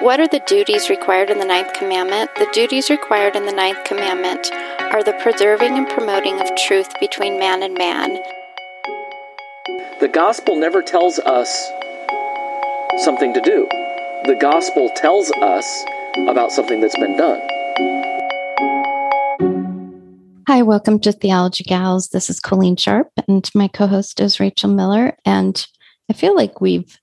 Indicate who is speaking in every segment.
Speaker 1: What are the duties required in the ninth commandment? The duties required in the ninth commandment are the preserving and promoting of truth between man and man.
Speaker 2: The gospel never tells us something to do. The gospel tells us about something that's been done.
Speaker 1: Hi, welcome to Theology Gals. This is Colleen Sharp, and my co host is Rachel Miller. And I feel like we've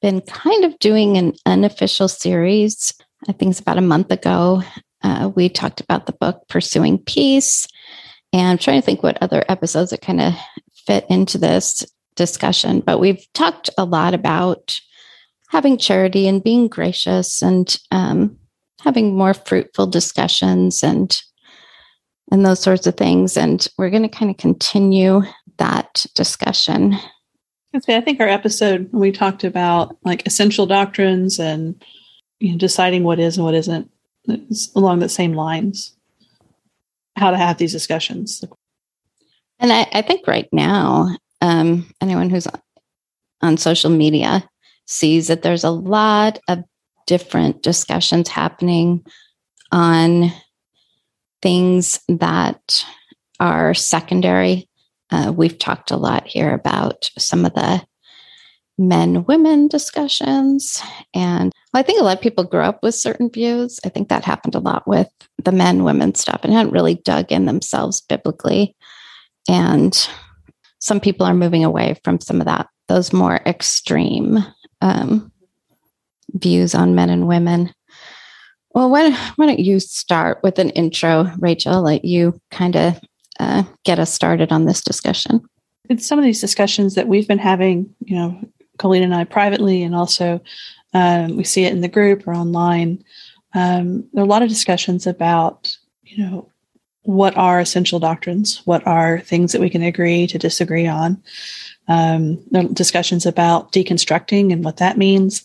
Speaker 1: been kind of doing an unofficial series. I think it's about a month ago. Uh, we talked about the book Pursuing Peace. And I'm trying to think what other episodes that kind of fit into this discussion. But we've talked a lot about having charity and being gracious and um, having more fruitful discussions and and those sorts of things. And we're going to kind of continue that discussion
Speaker 3: I think our episode we talked about like essential doctrines and you know, deciding what is and what isn't it's along the same lines. How to have these discussions.
Speaker 1: And I, I think right now, um, anyone who's on social media sees that there's a lot of different discussions happening on things that are secondary uh, we've talked a lot here about some of the men women discussions. And I think a lot of people grew up with certain views. I think that happened a lot with the men women stuff and hadn't really dug in themselves biblically. And some people are moving away from some of that, those more extreme um, views on men and women. Well, why, why don't you start with an intro, Rachel? Let you kind of uh, get us started on this discussion?
Speaker 3: It's some of these discussions that we've been having, you know, Colleen and I privately, and also um, we see it in the group or online. Um, there are a lot of discussions about, you know, what are essential doctrines? What are things that we can agree to disagree on? Um, there are discussions about deconstructing and what that means.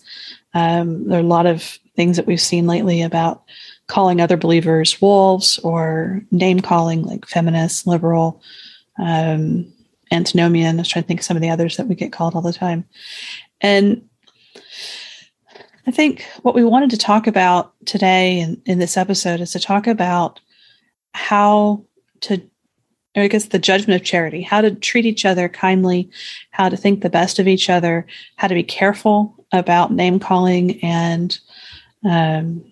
Speaker 3: Um, there are a lot of things that we've seen lately about calling other believers wolves or name calling like feminist, liberal, um, antinomian. I was trying to think of some of the others that we get called all the time. And I think what we wanted to talk about today in, in this episode is to talk about how to, I guess, the judgment of charity, how to treat each other kindly, how to think the best of each other, how to be careful about name calling and um,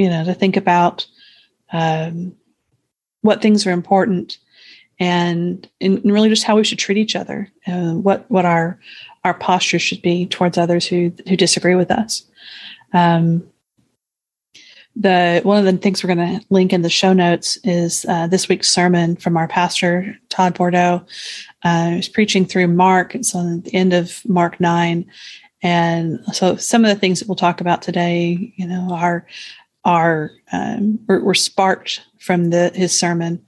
Speaker 3: you know, to think about um, what things are important and, and really just how we should treat each other, uh, what what our our posture should be towards others who who disagree with us. Um, the one of the things we're going to link in the show notes is uh, this week's sermon from our pastor Todd Bordow. Uh, he's preaching through Mark. It's on the end of Mark nine, and so some of the things that we'll talk about today, you know, are are um, were, were, sparked from the his sermon.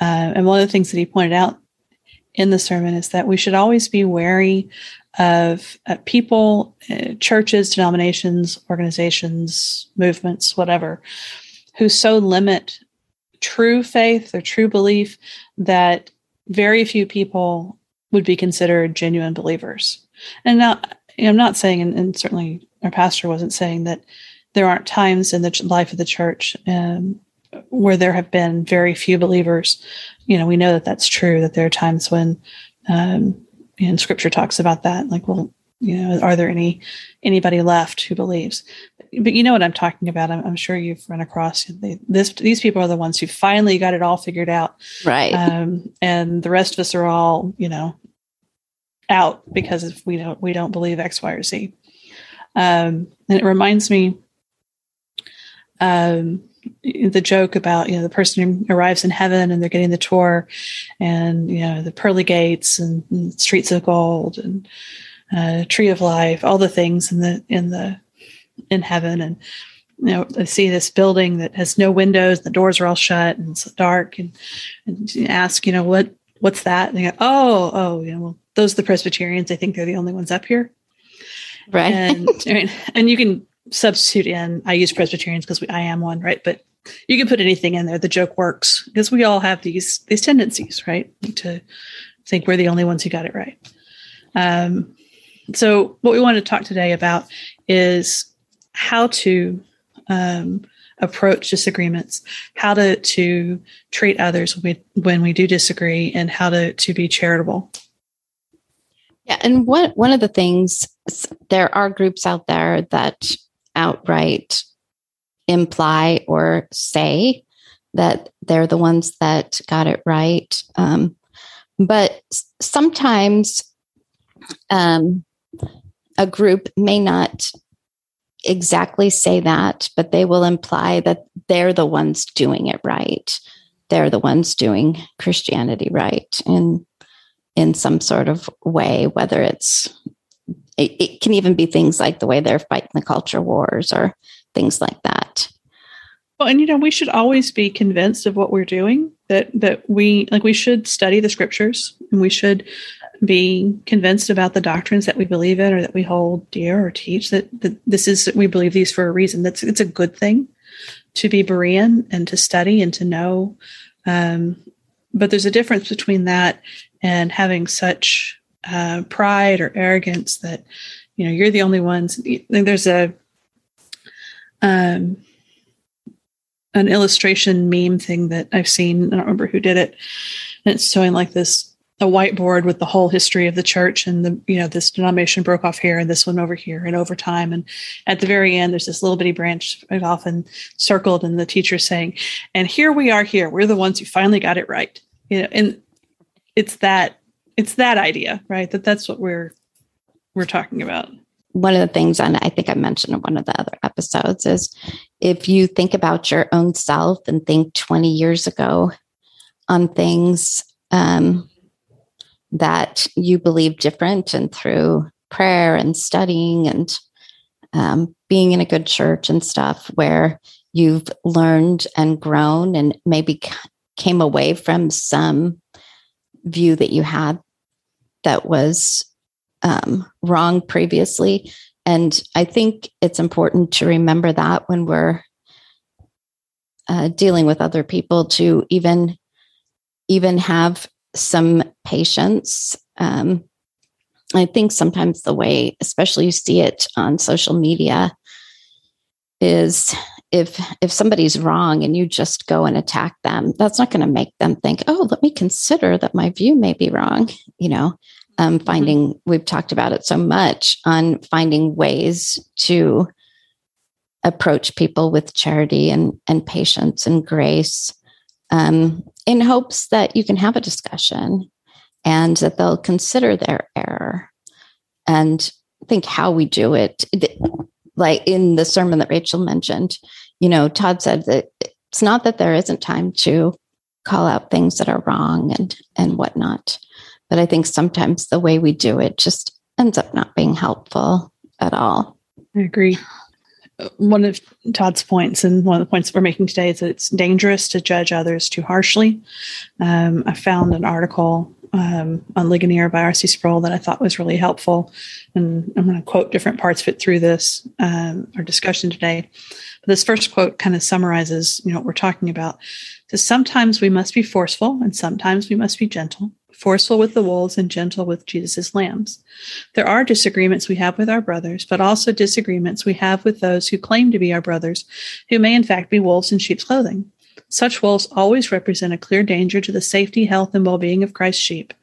Speaker 3: Uh, and one of the things that he pointed out in the sermon is that we should always be wary of uh, people, uh, churches, denominations, organizations, movements, whatever, who so limit true faith, or true belief, that very few people would be considered genuine believers. And now, I'm not saying, and, and certainly our pastor wasn't saying that there aren't times in the life of the church um, where there have been very few believers. You know, we know that that's true. That there are times when, um, and Scripture talks about that. Like, well, you know, are there any anybody left who believes? But you know what I'm talking about. I'm, I'm sure you've run across they, this. These people are the ones who finally got it all figured out,
Speaker 1: right?
Speaker 3: Um, and the rest of us are all, you know, out because if we don't we don't believe X, Y, or Z. Um, and it reminds me um, the joke about you know the person who arrives in heaven and they're getting the tour, and you know the pearly gates and, and streets of gold and uh, tree of life, all the things in the in the in heaven, and you know I see this building that has no windows, the doors are all shut and it's dark, and, and you ask you know what what's that? And they go, oh oh you know well those are the Presbyterians. I think they're the only ones up here.
Speaker 1: Right.
Speaker 3: And, and you can substitute in, I use Presbyterians because I am one, right? But you can put anything in there. The joke works because we all have these, these tendencies, right? To think we're the only ones who got it right. Um, so what we want to talk today about is how to um, approach disagreements, how to, to treat others when we, when we do disagree and how to, to be charitable.
Speaker 1: Yeah, and one one of the things there are groups out there that outright imply or say that they're the ones that got it right, um, but sometimes um, a group may not exactly say that, but they will imply that they're the ones doing it right. They're the ones doing Christianity right, in in some sort of way, whether it's it, it, can even be things like the way they're fighting the culture wars or things like that.
Speaker 3: Well, and you know, we should always be convinced of what we're doing. That that we like we should study the scriptures and we should be convinced about the doctrines that we believe in or that we hold dear or teach that, that this is we believe these for a reason. That's it's a good thing to be Berean and to study and to know. Um, but there's a difference between that and having such uh, pride or arrogance that you know you're the only ones. There's a um, an illustration meme thing that I've seen. I don't remember who did it. And it's showing like this a whiteboard with the whole history of the church and the you know this denomination broke off here and this one over here and over time and at the very end there's this little bitty branch often circled and the teacher saying and here we are here we're the ones who finally got it right you know and it's that it's that idea, right? That that's what we're we're talking about.
Speaker 1: One of the things, and I think I mentioned in one of the other episodes, is if you think about your own self and think 20 years ago on things um, that you believe different, and through prayer and studying and um, being in a good church and stuff, where you've learned and grown and maybe came away from some view that you had that was um, wrong previously. And I think it's important to remember that when we're uh, dealing with other people to even even have some patience. Um, I think sometimes the way, especially you see it on social media, is if if somebody's wrong and you just go and attack them that's not going to make them think oh let me consider that my view may be wrong you know um, mm-hmm. finding mm-hmm. we've talked about it so much on finding ways to approach people with charity and and patience and grace um, in hopes that you can have a discussion and that they'll consider their error and think how we do it like in the sermon that Rachel mentioned, you know, Todd said that it's not that there isn't time to call out things that are wrong and and whatnot, but I think sometimes the way we do it just ends up not being helpful at all.
Speaker 3: I agree. One of Todd's points, and one of the points that we're making today, is that it's dangerous to judge others too harshly. Um, I found an article um, on Ligonier by R.C. Sproul that I thought was really helpful. And I'm going to quote different parts of it through this, um, our discussion today. But this first quote kind of summarizes, you know, what we're talking about. So sometimes we must be forceful and sometimes we must be gentle, forceful with the wolves and gentle with Jesus' lambs. There are disagreements we have with our brothers, but also disagreements we have with those who claim to be our brothers, who may in fact be wolves in sheep's clothing. Such wolves always represent a clear danger to the safety, health, and well being of Christ's sheep.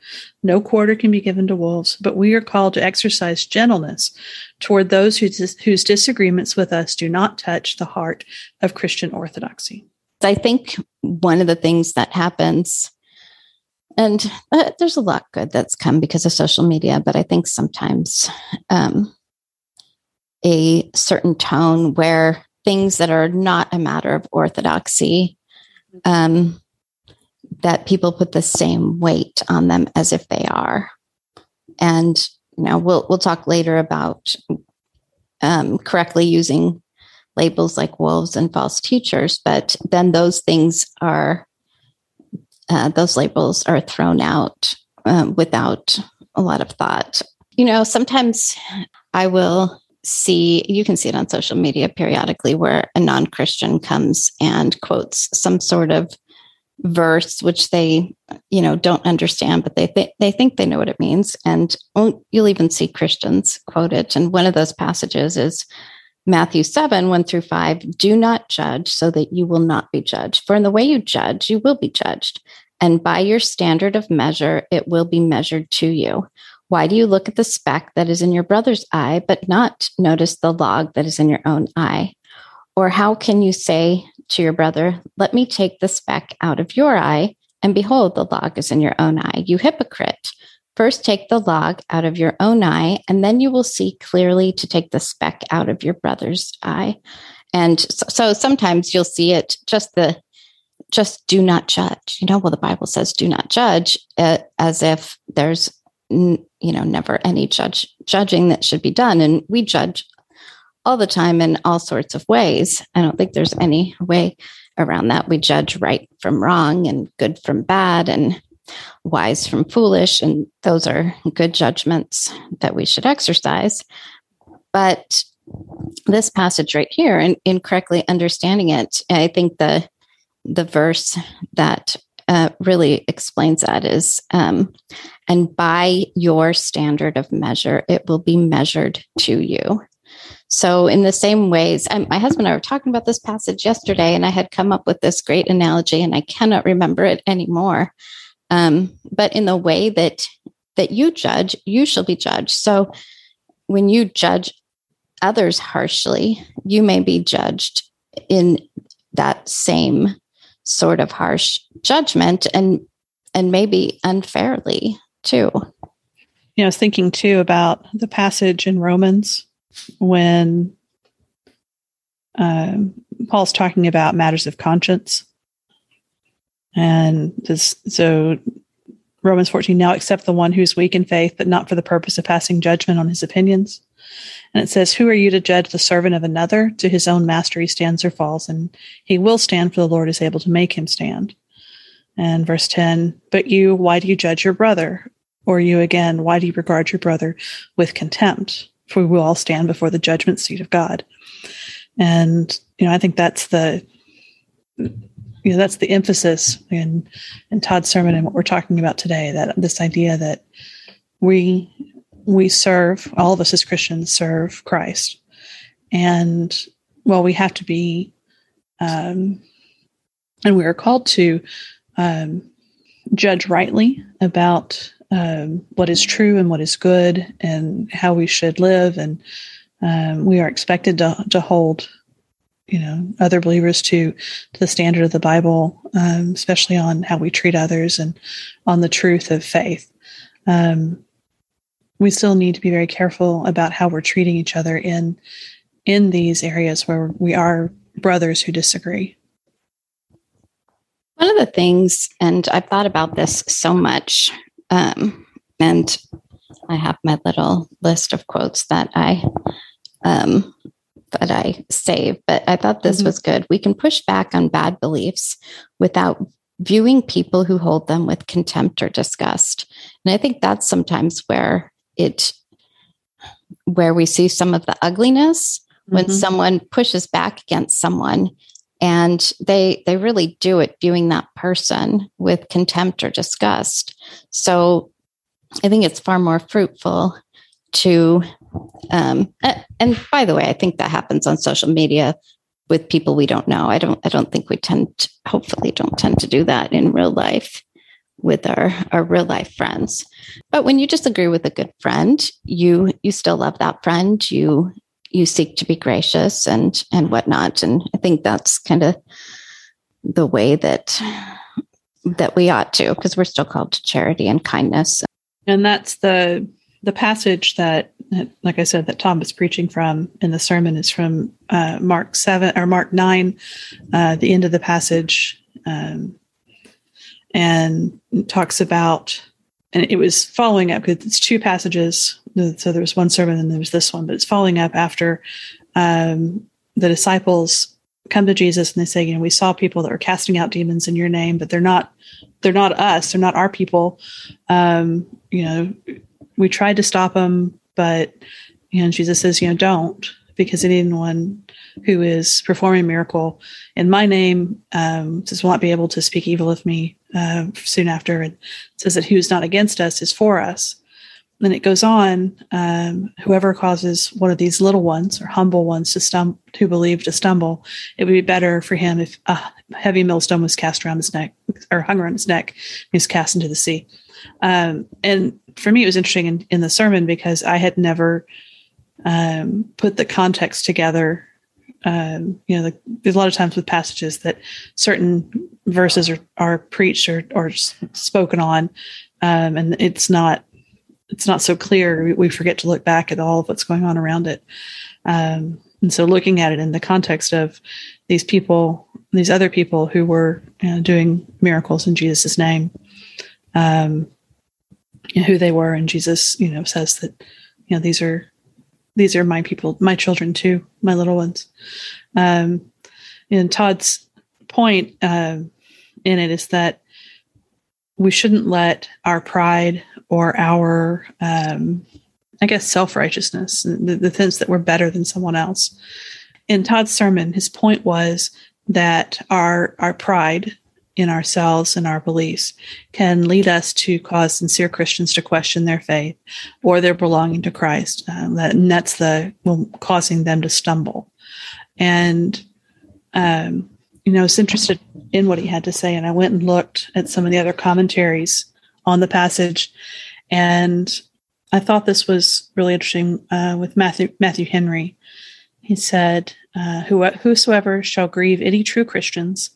Speaker 3: No quarter can be given to wolves, but we are called to exercise gentleness toward those whose, whose disagreements with us do not touch the heart of Christian orthodoxy.
Speaker 1: I think one of the things that happens, and uh, there's a lot good that's come because of social media, but I think sometimes um, a certain tone where things that are not a matter of orthodoxy um, that people put the same weight on them as if they are. And you know, we'll we'll talk later about um, correctly using labels like wolves and false teachers, but then those things are uh, those labels are thrown out um, without a lot of thought. You know, sometimes I will see you can see it on social media periodically where a non-christian comes and quotes some sort of verse which they you know don't understand but they th- they think they know what it means and you'll even see christians quote it and one of those passages is Matthew 7, 1 through 5, do not judge so that you will not be judged. For in the way you judge, you will be judged. And by your standard of measure, it will be measured to you. Why do you look at the speck that is in your brother's eye, but not notice the log that is in your own eye? Or how can you say to your brother, Let me take the speck out of your eye, and behold, the log is in your own eye? You hypocrite. First, take the log out of your own eye, and then you will see clearly to take the speck out of your brother's eye. And so, so sometimes you'll see it just the just do not judge. You know, well, the Bible says do not judge, uh, as if there's you know never any judge judging that should be done. And we judge all the time in all sorts of ways. I don't think there's any way around that. We judge right from wrong and good from bad and wise from foolish. And those are good judgments that we should exercise. But this passage right here and in correctly understanding it i think the the verse that uh, really explains that is um, and by your standard of measure it will be measured to you. So in the same ways um, my husband and i were talking about this passage yesterday and i had come up with this great analogy and i cannot remember it anymore. Um, but in the way that that you judge you shall be judged. So when you judge others harshly you may be judged in that same sort of harsh judgment and and maybe unfairly too.
Speaker 3: You know, I was thinking too about the passage in Romans when um, Paul's talking about matters of conscience. And this, so Romans 14, now accept the one who's weak in faith, but not for the purpose of passing judgment on his opinions. And it says, Who are you to judge the servant of another? To his own master he stands or falls, and he will stand, for the Lord is able to make him stand. And verse 10, But you, why do you judge your brother? Or you again, why do you regard your brother with contempt? For we will all stand before the judgment seat of God. And, you know, I think that's the, you know, that's the emphasis in, in Todd's sermon and what we're talking about today, that this idea that we we serve, all of us as Christians serve Christ. And well, we have to be, um, and we are called to um, judge rightly about um, what is true and what is good and how we should live. And um, we are expected to, to hold, you know, other believers to, to the standard of the Bible, um, especially on how we treat others and on the truth of faith. Um, we still need to be very careful about how we're treating each other in in these areas where we are brothers who disagree.
Speaker 1: One of the things, and I've thought about this so much, um, and I have my little list of quotes that I um, that I save, but I thought this mm-hmm. was good. We can push back on bad beliefs without viewing people who hold them with contempt or disgust. And I think that's sometimes where it where we see some of the ugliness when mm-hmm. someone pushes back against someone and they they really do it viewing that person with contempt or disgust. So i think it's far more fruitful to um, and by the way i think that happens on social media with people we don't know. I don't i don't think we tend to, hopefully don't tend to do that in real life with our our real life friends. But when you disagree with a good friend you you still love that friend. You you seek to be gracious and and whatnot. And i think that's kind of the way that that we ought to because we're still called to charity and kindness.
Speaker 3: And that's the the passage that like i said that tom was preaching from in the sermon is from uh, mark 7 or mark 9 uh, the end of the passage um, and talks about and it was following up because it's two passages. So there was one sermon and there was this one, but it's following up after um, the disciples come to Jesus and they say, you know, we saw people that were casting out demons in your name, but they're not, they're not us. They're not our people. Um, you know, we tried to stop them, but, you know, Jesus says, you know, don't because anyone who is performing a miracle in my name um, not be able to speak evil of me uh, soon after and says that who's not against us is for us. Then it goes on, um, whoever causes one of these little ones or humble ones to stumble, who believe to stumble, it would be better for him if a heavy millstone was cast around his neck or hung around his neck, he was cast into the sea. Um, and for me, it was interesting in, in the sermon because I had never um, put the context together um, you know, the, there's a lot of times with passages that certain verses are, are preached or, or spoken on, um, and it's not it's not so clear. We, forget to look back at all of what's going on around it, um, and so looking at it in the context of these people, these other people who were you know, doing miracles in Jesus' name, um, who they were, and Jesus, you know, says that you know these are these are my people, my children too, my little ones. Um, and Todd's point uh, in it is that we shouldn't let our pride or our, um, I guess, self righteousness, the, the sense that we're better than someone else. In Todd's sermon, his point was that our our pride in ourselves and our beliefs can lead us to cause sincere Christians to question their faith or their belonging to Christ. Um, that, and that's the well, causing them to stumble. And, um, you know, I was interested in what he had to say, and I went and looked at some of the other commentaries on the passage, and I thought this was really interesting uh, with Matthew Matthew Henry. He said, uh, "Whosoever shall grieve any true Christians,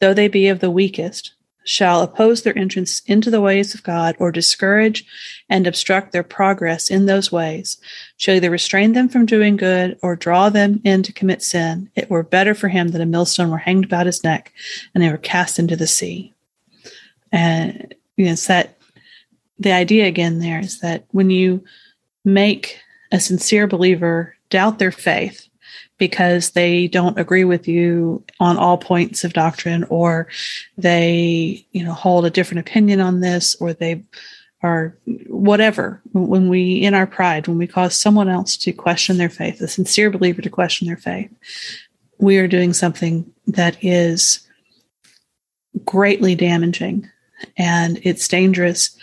Speaker 3: though they be of the weakest, shall oppose their entrance into the ways of God or discourage and obstruct their progress in those ways, shall either restrain them from doing good or draw them in to commit sin, it were better for him that a millstone were hanged about his neck and they were cast into the sea. And you know, it's that the idea again there is that when you make a sincere believer doubt their faith, because they don't agree with you on all points of doctrine or they you know hold a different opinion on this or they are whatever. When we in our pride when we cause someone else to question their faith a sincere believer to question their faith we are doing something that is greatly damaging and it's dangerous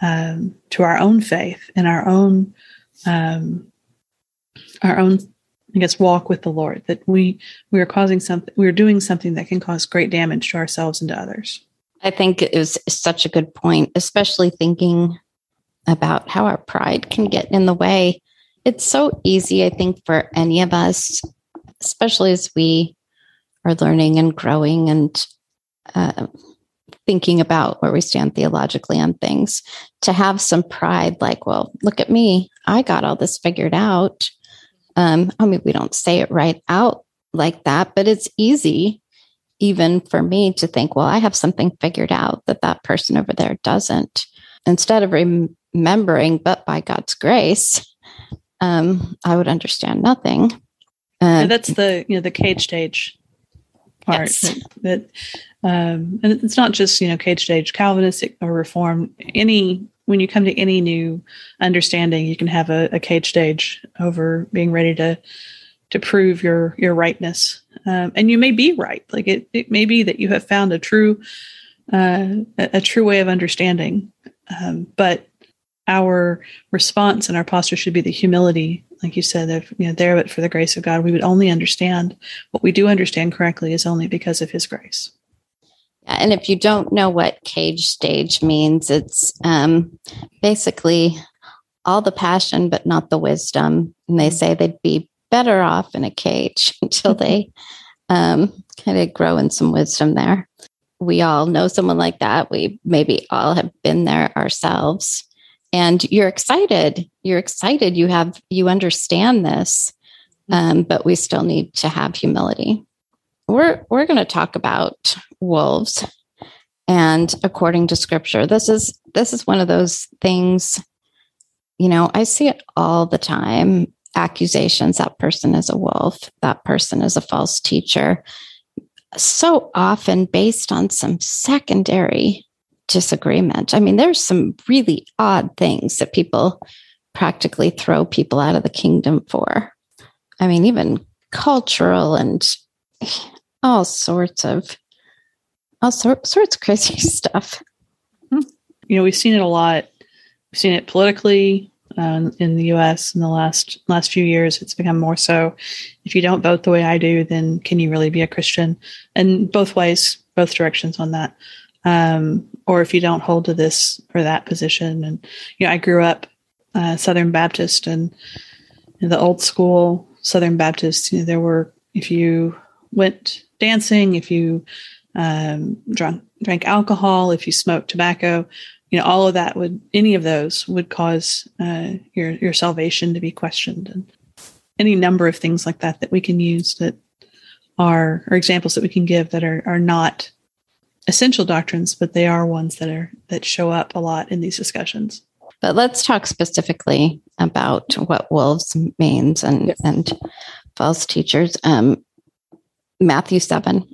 Speaker 3: um, to our own faith and our own um, our own I guess walk with the Lord that we we are causing something we are doing something that can cause great damage to ourselves and to others.
Speaker 1: I think it was such a good point, especially thinking about how our pride can get in the way. It's so easy, I think, for any of us, especially as we are learning and growing and uh, thinking about where we stand theologically on things, to have some pride like, well, look at me. I got all this figured out. Um, I mean, we don't say it right out like that, but it's easy even for me to think, well, I have something figured out that that person over there doesn't. Instead of rem- remembering, but by God's grace, um, I would understand nothing.
Speaker 3: Uh, that's the you know the cage stage part yes. that, that Um, and it's not just you know cage stage Calvinistic or Reform. Any when you come to any new understanding, you can have a, a cage stage over being ready to to prove your your rightness. Um, and you may be right. Like it, it may be that you have found a true uh, a, true way of understanding. Um, but our response and our posture should be the humility, like you said, of you know, there but for the grace of God, we would only understand what we do understand correctly is only because of His grace.
Speaker 1: And if you don't know what cage stage means, it's um, basically all the passion, but not the wisdom. And they say they'd be better off in a cage until they um, kind of grow in some wisdom there. We all know someone like that. We maybe all have been there ourselves. And you're excited. You're excited. You have, you understand this, um, but we still need to have humility. We're, we're going to talk about wolves and according to scripture this is this is one of those things you know i see it all the time accusations that person is a wolf, that person is a false teacher, so often based on some secondary disagreement. I mean, there's some really odd things that people practically throw people out of the kingdom for. I mean, even cultural and all sorts of all sorts of crazy stuff.
Speaker 3: You know, we've seen it a lot. We've seen it politically, uh, in the U.S. in the last last few years. It's become more so. If you don't vote the way I do, then can you really be a Christian? And both ways, both directions on that. Um, or if you don't hold to this or that position, and you know, I grew up uh, Southern Baptist and the old school Southern Baptist. You know, there were if you went dancing, if you um, drank drank alcohol, if you smoked tobacco, you know all of that would any of those would cause uh, your your salvation to be questioned. And any number of things like that that we can use that are or examples that we can give that are are not essential doctrines but they are ones that are that show up a lot in these discussions.
Speaker 1: But let's talk specifically about what wolves means and yes. and false teachers. Um, matthew 7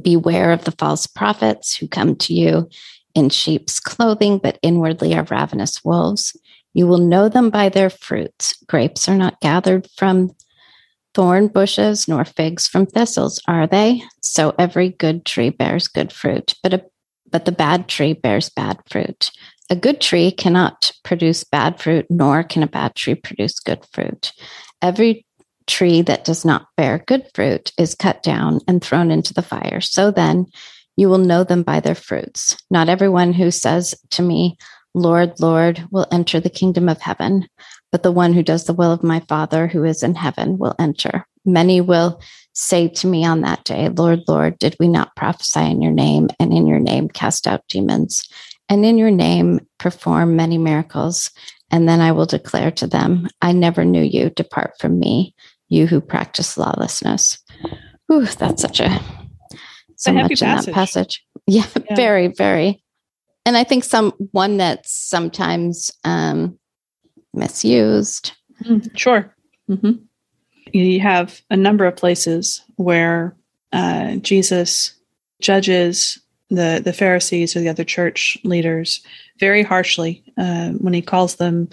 Speaker 1: beware of the false prophets who come to you in sheep's clothing, but inwardly are ravenous wolves. You will know them by their fruits. Grapes are not gathered from thorn bushes, nor figs from thistles, are they? So every good tree bears good fruit, but a but the bad tree bears bad fruit. A good tree cannot produce bad fruit, nor can a bad tree produce good fruit. Every tree that does not bear good fruit is cut down and thrown into the fire. So then, you will know them by their fruits. Not everyone who says to me, Lord, Lord, will enter the kingdom of heaven, but the one who does the will of my Father who is in heaven will enter. Many will say to me on that day, Lord, Lord, did we not prophesy in your name and in your name cast out demons and in your name perform many miracles? And then I will declare to them, I never knew you. Depart from me, you who practice lawlessness. Ooh, that's such a so much passage. in that passage. Yeah, yeah, very, very. And I think some one that's sometimes um, misused.
Speaker 3: Mm, sure. Mm-hmm. You have a number of places where uh, Jesus judges the the Pharisees or the other church leaders very harshly uh, when he calls them,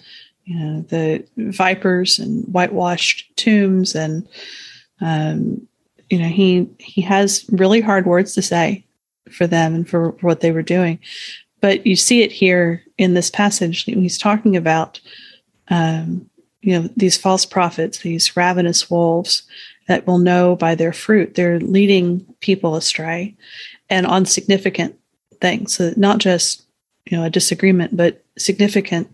Speaker 3: you know, the vipers and whitewashed tombs and um, you know he he has really hard words to say for them and for, what they were doing. But you see it here in this passage he's talking about um, you know these false prophets these ravenous wolves that will know by their fruit. They're leading people astray and on significant things. So not just you know a disagreement but significant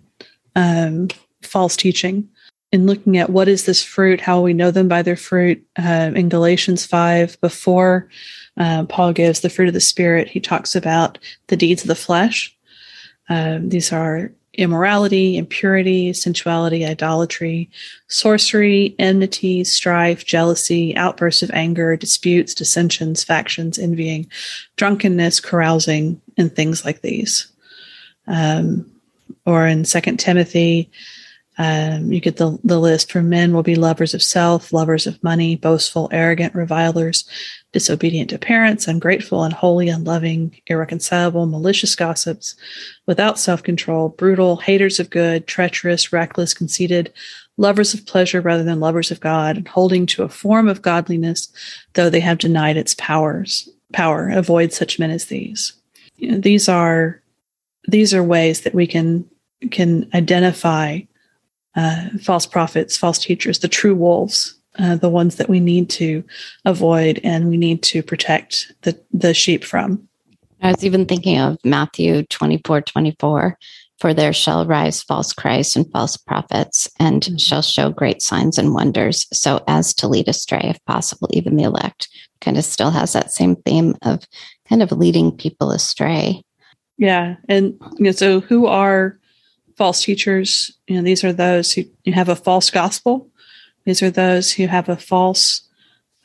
Speaker 3: um, false teaching in looking at what is this fruit, how we know them by their fruit. Uh, in Galatians 5, before uh, Paul gives the fruit of the Spirit, he talks about the deeds of the flesh. Um, these are immorality, impurity, sensuality, idolatry, sorcery, enmity, strife, jealousy, outbursts of anger, disputes, dissensions, factions, envying, drunkenness, carousing, and things like these. Um, or in Second Timothy, Um, you get the, the list for men will be lovers of self, lovers of money, boastful, arrogant, revilers, disobedient to parents, ungrateful, unholy, unloving, irreconcilable, malicious gossips, without self control, brutal, haters of good, treacherous, reckless, conceited, lovers of pleasure rather than lovers of God, and holding to a form of godliness, though they have denied its powers. Power. Avoid such men as these. You know, these are these are ways that we can can identify uh, false prophets, false teachers, the true wolves, uh, the ones that we need to avoid and we need to protect the, the sheep from.
Speaker 1: I was even thinking of Matthew 24 24. For there shall rise false Christs and false prophets, and mm-hmm. shall show great signs and wonders, so as to lead astray, if possible, even the elect. Kind of still has that same theme of kind of leading people astray.
Speaker 3: Yeah. And you know, so who are false teachers? You know, these are those who have a false gospel. These are those who have a false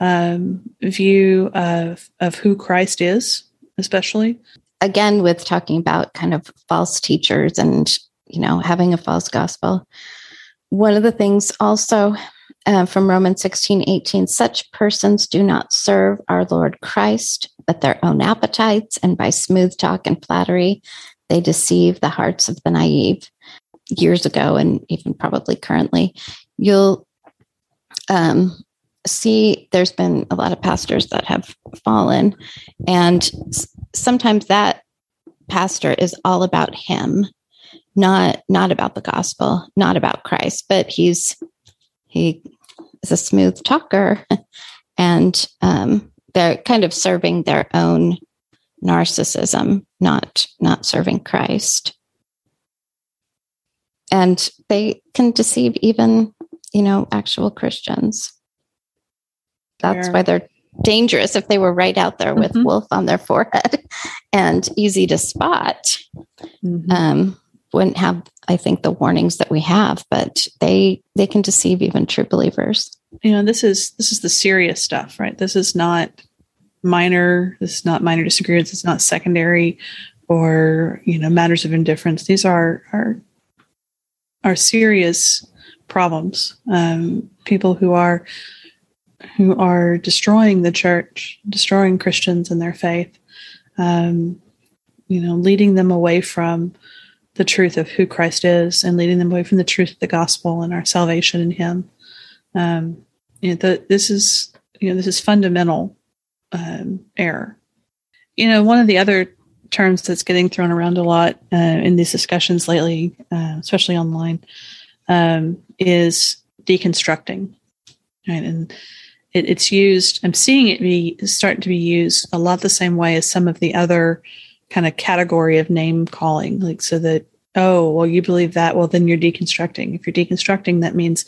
Speaker 3: um, view of of who Christ is, especially.
Speaker 1: Again, with talking about kind of false teachers and you know having a false gospel. One of the things also uh, from Romans 16, 18, such persons do not serve our Lord Christ, but their own appetites, and by smooth talk and flattery, they deceive the hearts of the naive. Years ago, and even probably currently, you'll um, see there's been a lot of pastors that have fallen, and sometimes that pastor is all about him, not not about the gospel, not about Christ, but he's he is a smooth talker, and um, they're kind of serving their own narcissism, not not serving Christ. And they can deceive even, you know, actual Christians. That's why they're dangerous if they were right out there with mm-hmm. wolf on their forehead and easy to spot. Mm-hmm. Um, wouldn't have, I think, the warnings that we have, but they they can deceive even true believers.
Speaker 3: You know, this is this is the serious stuff, right? This is not minor this is not minor disagreements it's not secondary or you know matters of indifference. These are are are serious problems. Um, people who are who are destroying the church destroying christians and their faith um, you know leading them away from the truth of who christ is and leading them away from the truth of the gospel and our salvation in him. Um, you know, the, this is you know this is fundamental um, error. You know, one of the other terms that's getting thrown around a lot uh, in these discussions lately, uh, especially online, um, is deconstructing. Right, and it, it's used. I'm seeing it be starting to be used a lot the same way as some of the other kind of category of name calling, like so that oh well you believe that. Well then you're deconstructing. If you're deconstructing that means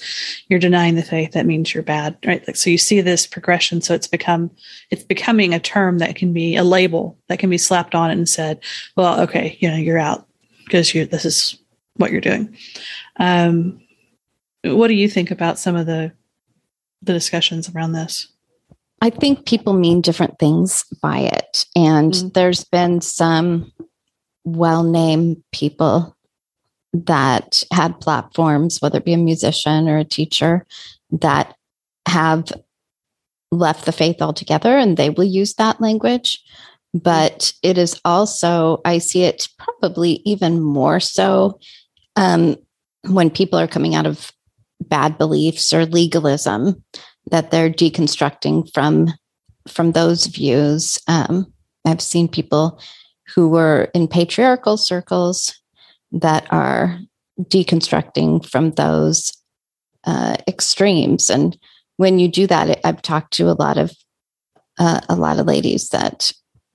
Speaker 3: you're denying the faith. That means you're bad right? Like so you see this progression. So it's become it's becoming a term that can be a label that can be slapped on it and said well okay you know you're out because you're this is what you're doing. Um what do you think about some of the the discussions around this?
Speaker 1: I think people mean different things by it. And mm-hmm. there's been some well named people that had platforms, whether it be a musician or a teacher, that have left the faith altogether and they will use that language. But it is also, I see it probably even more so um, when people are coming out of bad beliefs or legalism that they're deconstructing from from those views. Um, I've seen people who were in patriarchal circles that are deconstructing from those uh, extremes. And when you do that, I've talked to a lot of uh, a lot of ladies that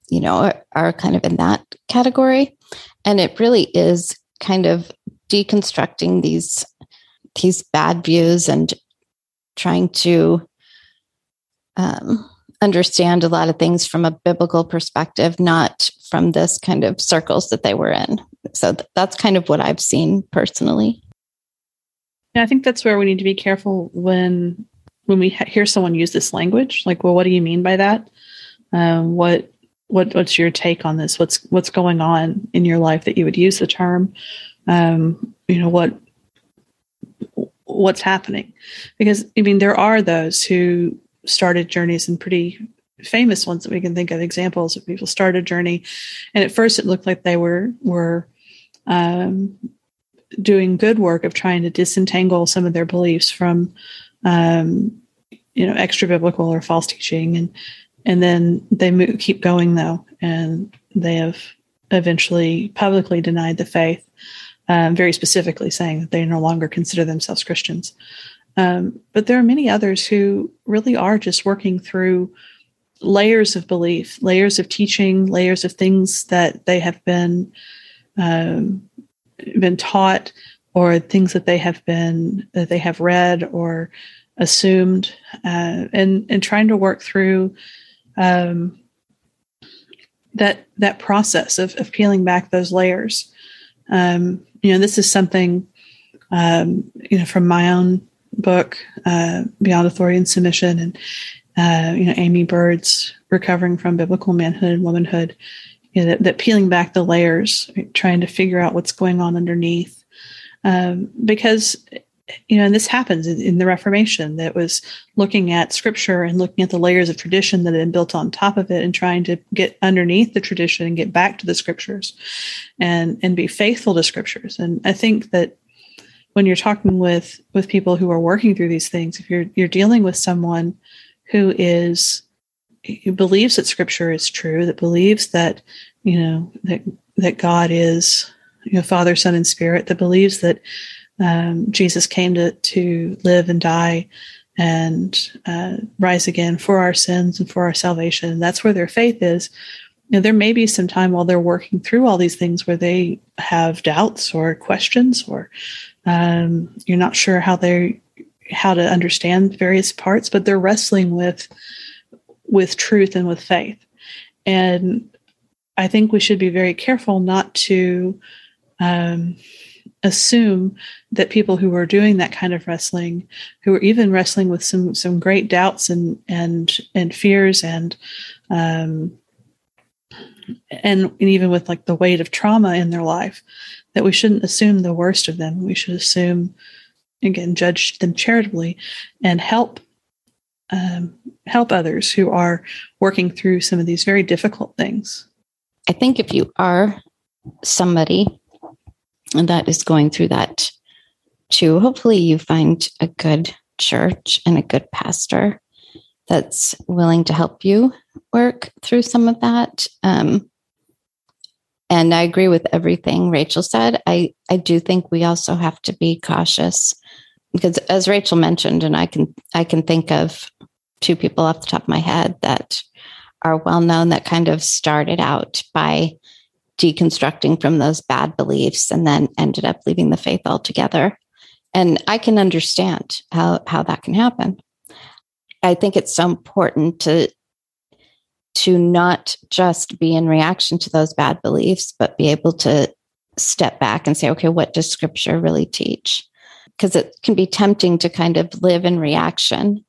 Speaker 1: you know are, kind of in that category, and it really is kind of deconstructing these these bad views and trying to um, understand a lot of things from a biblical perspective, not from this kind of circles that they were in. So th- that's kind of what I've seen personally.
Speaker 3: Yeah, I think that's where we need to be careful when when we ha- hear someone use this language. Like, well, what do you mean by that? Um, what what what's your take on this? What's what's going on in your life that you would use the term? Um, you know what what's happening because i mean there are those who started journeys and pretty famous ones that we can think of examples of people start a journey. And at first it looked like they were were um, doing good work of trying to disentangle some of their beliefs from um, you know extra biblical or false teaching. And and then they keep going though. And they have eventually publicly denied the faith um, very specifically saying that they no longer consider themselves christians um, but there are many others who really are just working through layers of belief layers of teaching layers of things that they have been um, been taught or things that they have been that they have read or assumed uh, and and trying to work through um, that that process of, of peeling back those layers. Um, you know this is something um, you know from my own book uh, beyond authority and submission and uh, you know Aimee Byrd's recovering from biblical manhood and womanhood you know, that, that, peeling back the layers, trying to figure out what's going on underneath. Um, because, you know, and this happens in, in, the Reformation that was looking at scripture and looking at the layers of tradition that had been built on top of it and trying to get underneath the tradition and get back to the scriptures and, and be faithful to scriptures. And I think that when you're talking with, with people who are working through these things, if you're, you're dealing with someone who is who believes that scripture is true, that believes that, you know, that, that God is, you know, Father, Son, and Spirit, that believes that um, Jesus came to, to live and die and uh, rise again for our sins and for our salvation. That's where their faith is. You know, there may be some time while they're working through all these things where they have doubts or questions, or um, you're not sure how they how to understand various parts, but they're wrestling with with truth and with faith. And I think we should be very careful not to um, assume that people who are doing that kind of wrestling, who are even wrestling with some some great doubts and and and fears and um, and, and even with like the weight of trauma in their life, that we shouldn't assume the worst of them. We should assume again judge them charitably and help um, help others who are working through some of these very difficult things.
Speaker 1: I think if you are somebody that is going through that too, hopefully you find a good church and a good pastor that's willing to help you work through some of that. Um, and I agree with everything Rachel said. I, I do think we also have to be cautious because as Rachel mentioned, and I can I can think of two people off the top of my head that are well known that kind of started out by deconstructing from those bad beliefs and then ended up leaving the faith altogether. And I can understand how, how that can happen. I think it's so important to to not just be in reaction to those bad beliefs, but be able to step back and say, okay, what does scripture really teach? Because it can be tempting to kind of live in reaction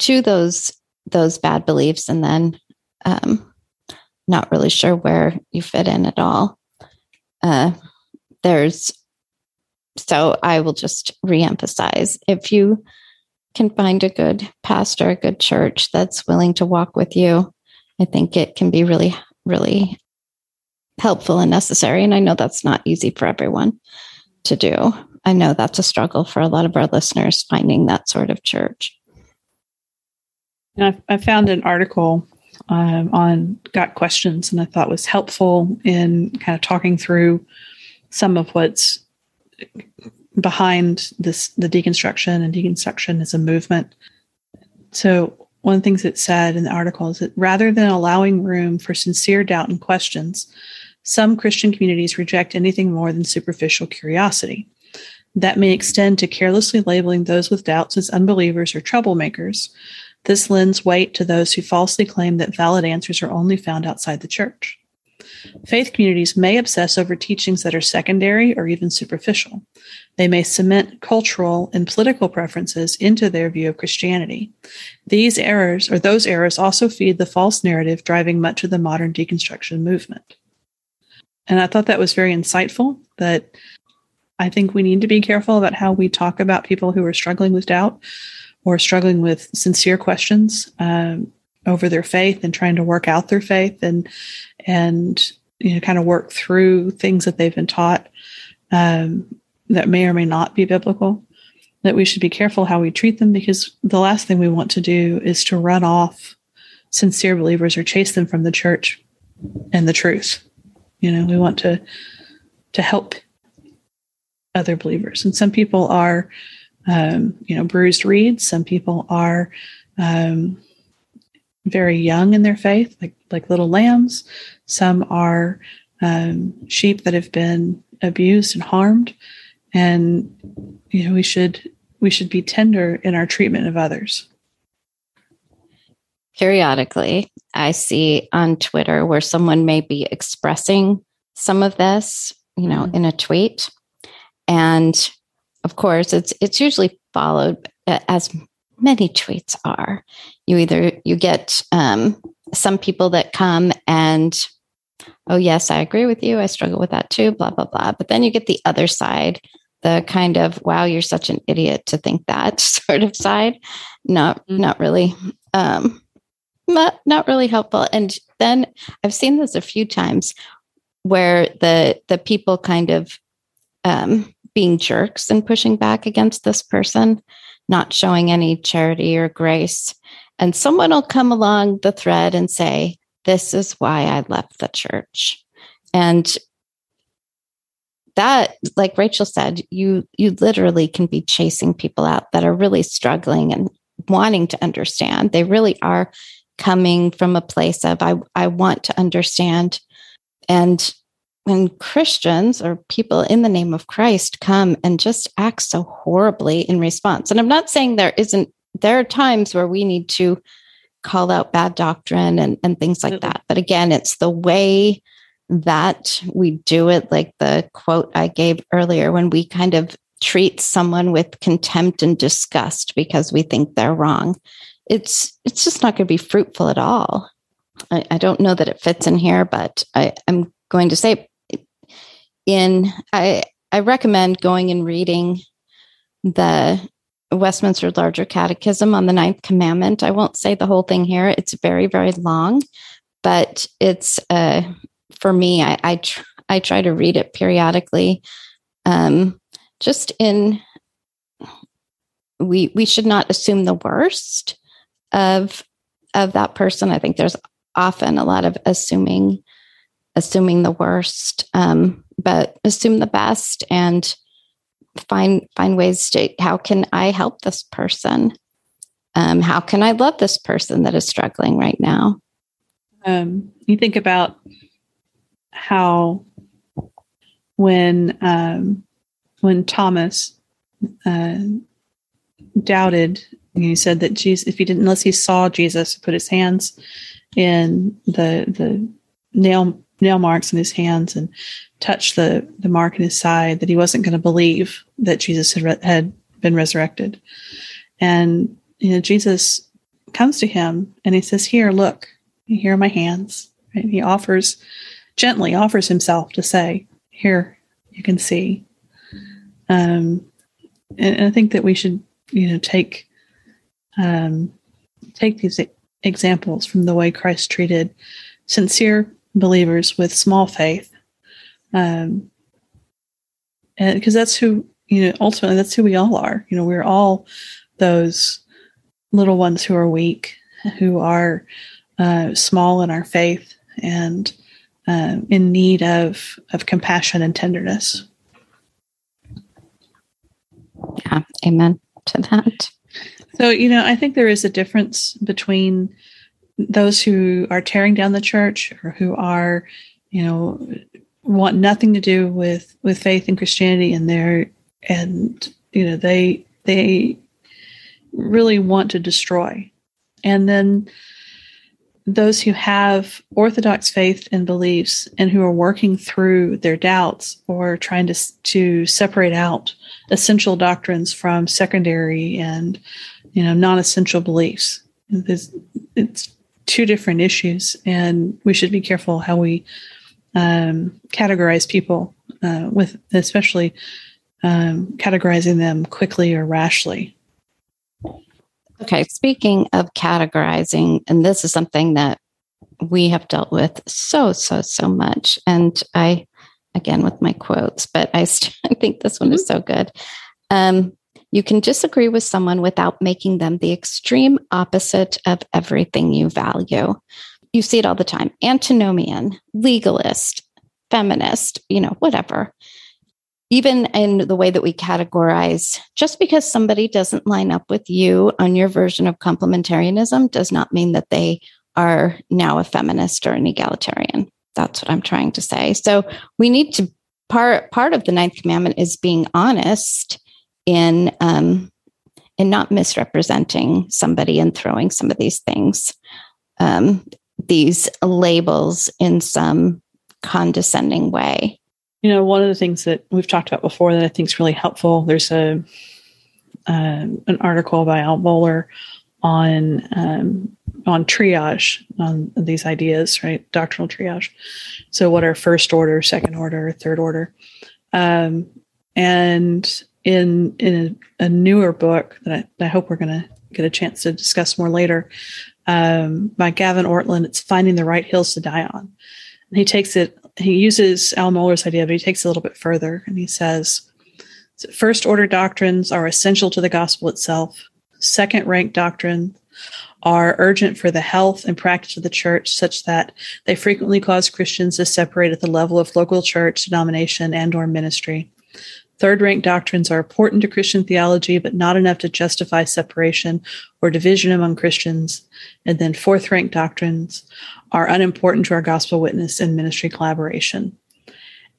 Speaker 1: to those those bad beliefs and then um, not really sure where you fit in at all. Uh, there's so I will just reemphasize if you can find a good pastor, a good church that's willing to walk with you, I think it can be really, really helpful and necessary. And I know that's not easy for everyone to do. I know that's a struggle for a lot of our listeners finding that sort of church.
Speaker 3: I, I found an article um, on Got Questions, and I thought was helpful in kind of talking through some of what's behind this the deconstruction and deconstruction as a movement. So one of the things it said in the article is that rather than allowing room for sincere doubt and questions, some Christian communities reject anything more than superficial curiosity. That may extend to carelessly labeling those with doubts as unbelievers or troublemakers, this lends weight to those who falsely claim that valid answers are only found outside the church. Faith communities may obsess over teachings that are secondary or even superficial. They may cement cultural and political preferences into their view of Christianity. These errors, or those errors, also feed the false narrative driving much of the modern deconstruction movement. And I thought that was very insightful that I think we need to be careful about how we talk about people who are struggling with doubt or struggling with sincere questions um, over their faith and trying to work out their faith and and you know kind of work through things that they've been taught um, that may or may not be biblical. That we should be careful how we treat them because the last thing we want to do is to run off sincere believers or chase them from the church and the truth. You know, we want to to help other believers. And some people are, um, you know, bruised reeds. Some people are um, very young in their faith, like like little lambs. Some are um, sheep that have been abused and harmed, and you know we should we should be tender in our treatment of others.
Speaker 1: Periodically, I see on Twitter where someone may be expressing some of this, you know, mm-hmm. in a tweet, and of course, it's it's usually followed as many tweets are. You either you get um, some people that come and oh yes, I agree with you. I struggle with that too. Blah blah blah. But then you get the other side, the kind of wow, you're such an idiot to think that sort of side. Not mm-hmm. not really. Um, not not really helpful. And then I've seen this a few times where the the people kind of um, being jerks and pushing back against this person, not showing any charity or grace. And someone will come along the thread and say, This is why I left the church. And that like rachel said you you literally can be chasing people out that are really struggling and wanting to understand they really are coming from a place of i i want to understand and when Christians or people in the name of Christ come and just act so horribly in response. And I'm not saying there isn't, there are times where we need to call out bad doctrine and, and things like that. But again, it's the way that we do it, like the quote I gave earlier, when we kind of treat someone with contempt and disgust because we think they're wrong. It's it's just not going to be fruitful at all. I, I, don't know that it fits in here, but I, I'm going to say in I I recommend going and reading the Westminster Larger Catechism on the Ninth Commandment. I won't say the whole thing here; it's very very long, but it's uh, for me. I I, tr- I try to read it periodically, um, just in we we should not assume the worst of of that person. I think there's often a lot of assuming assuming the worst, um, but assume the best and find find ways to how can I help this person? Um, how can I love this person that is struggling right now?
Speaker 3: Um, you think about how when um, when Thomas uh, doubted, he said that Jesus, if he didn't, unless he saw Jesus, put his hands in the the nail nail marks in his hands and touched the, the mark in his side that he wasn't going to believe that Jesus had, re- had been resurrected. And, you know, Jesus comes to him and he says, Here, look, here are my hands. He offers, gently offers himself to say, Here, you can see. Um, and, and I think that we should, you know, take um, take these examples from the way Christ treated sincere believers with small faith. Um, and because that's who, you know, ultimately that's who we all are. You know, we're all those little ones who are weak, who are uh, small in our faith and uh, in need of, of compassion and tenderness.
Speaker 1: Yeah, amen to that.
Speaker 3: So, you know, I think there is a difference between those who are tearing down the church or who are, you know, want nothing to do with with faith and Christianity, and they're and you know they they really want to destroy, and then those who have orthodox faith and beliefs and who are working through their doubts or trying to to separate out essential doctrines from secondary and you know non-essential beliefs. It's, it's two different issues, and we should be careful how we um, categorize people uh, with, especially um, categorizing them quickly or rashly.
Speaker 1: Okay, speaking of categorizing, and this is something that we have dealt with so, so, so much. And I, again, with my quotes, but I, st- I think this one is so good. Um, you can disagree with someone without making them the extreme opposite of everything you value. You see it all the time antinomian, legalist, feminist, you know, whatever. Even in the way that we categorize, just because somebody doesn't line up with you on your version of complementarianism does not mean that they are now a feminist or an egalitarian. That's what I'm trying to say. So we need to part part of the ninth commandment is being honest in um, in not misrepresenting somebody and throwing some of these things, um, these labels in some condescending way.
Speaker 3: You know, one of the things that we've talked about before that I think is really helpful. There's a um, an article by Al Mohler on um, on triage on these ideas, right? Doctrinal triage. So, what are first order, second order, third order? Um, and in in a, a newer book that I, I hope we're going to get a chance to discuss more later um, by Gavin Ortlund. it's finding the right hills to die on. And he takes it. He uses Al Mohler's idea, but he takes it a little bit further, and he says, first order doctrines are essential to the gospel itself second rank doctrine are urgent for the health and practice of the church such that they frequently cause christians to separate at the level of local church denomination and or ministry third rank doctrines are important to christian theology but not enough to justify separation or division among christians and then fourth rank doctrines are unimportant to our gospel witness and ministry collaboration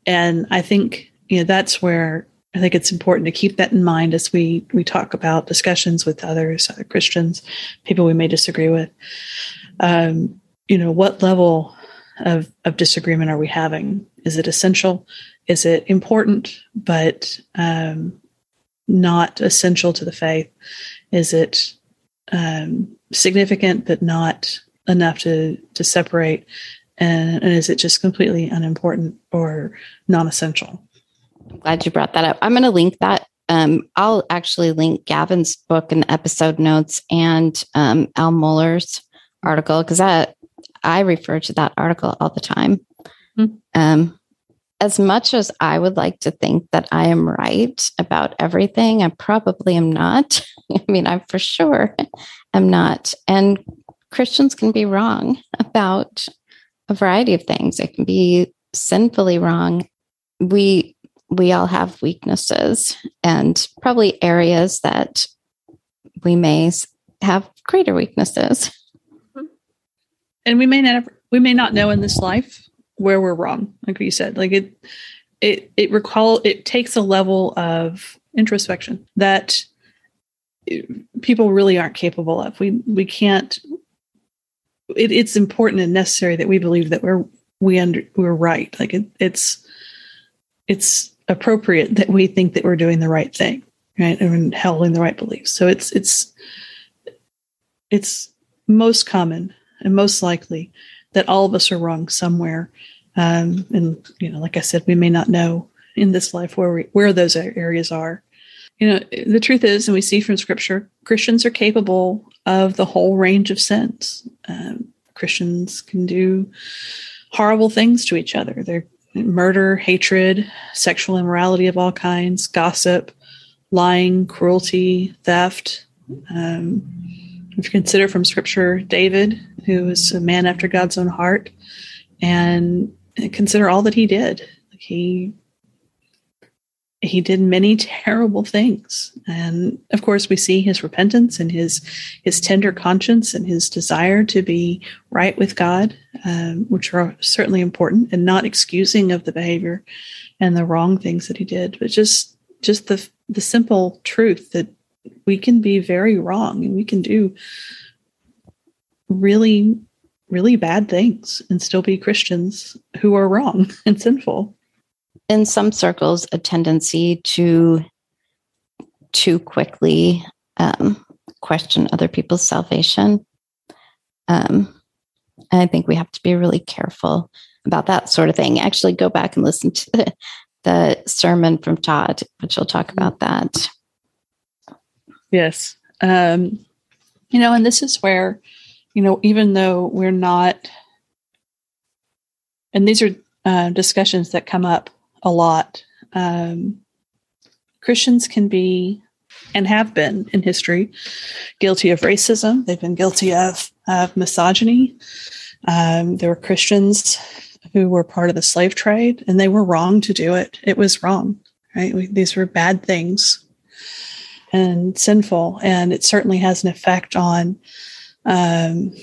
Speaker 3: and i think you know that's where I think it's important to keep that in mind as we we talk about discussions with others, other Christians, people we may disagree with. Um, you know, what level of of disagreement are we having? Is it essential? Is it important but um, not essential to the faith? Is it um, significant but not enough to to separate? And, and is it just completely unimportant or non-essential?
Speaker 1: I'm glad you brought that up. I'm going to link that. Um, I'll actually link Gavin's book in the episode notes and um, Al Mohler's article because I I refer to that article all the time. Mm-hmm. Um, as much as I would like to think that I am right about everything, I probably am not. I mean, I for sure am not. And Christians can be wrong about a variety of things. They can be sinfully wrong. We we all have weaknesses and probably areas that we may have greater weaknesses.
Speaker 3: And we may not we may not know in this life where we're wrong, like you said. Like it it it recall it takes a level of introspection that eh, people really aren't capable of. We we can't it, it's important and necessary that we believe that we're we under we're right. Like it, it's it's appropriate that we think that we're doing the right thing, right, and holding the right beliefs. So it's it's it's most common and most likely that all of us are wrong somewhere. Um, and you know, like I said, we may not know in this life where we, where those areas are. You know, the truth is, and we see from Scripture, Christians are capable of the whole range of sins. Um, Christians can do horrible things to each other. They're murder, hatred, sexual immorality of all kinds, gossip, lying, cruelty, theft. Um, if you consider from scripture David, who was a man after God's own heart, and consider all that he did. He he did many terrible things and of course we see his repentance and his his tender conscience and his desire to be right with god um, which are certainly important and not excusing of the behavior and the wrong things that he did but just just the the simple truth that we can be very wrong and we can do really really bad things and still be christians who are wrong and sinful
Speaker 1: in some circles a tendency to too quickly um, question other people's salvation. Um, I think we have to be really careful about that sort of thing. Actually, go back and listen to the the sermon from Todd, which we'll talk about that.
Speaker 3: Yes. Um, you know, and this is where, you know, even though we're not, and these are uh, discussions that come up a lot, um, Christians can be and have been in history guilty of racism. They've been guilty of, of misogyny. Um, there were Christians who were part of the slave trade, and they were wrong to do it. It was wrong, right? We, these were bad things and sinful, and it certainly has an effect on um,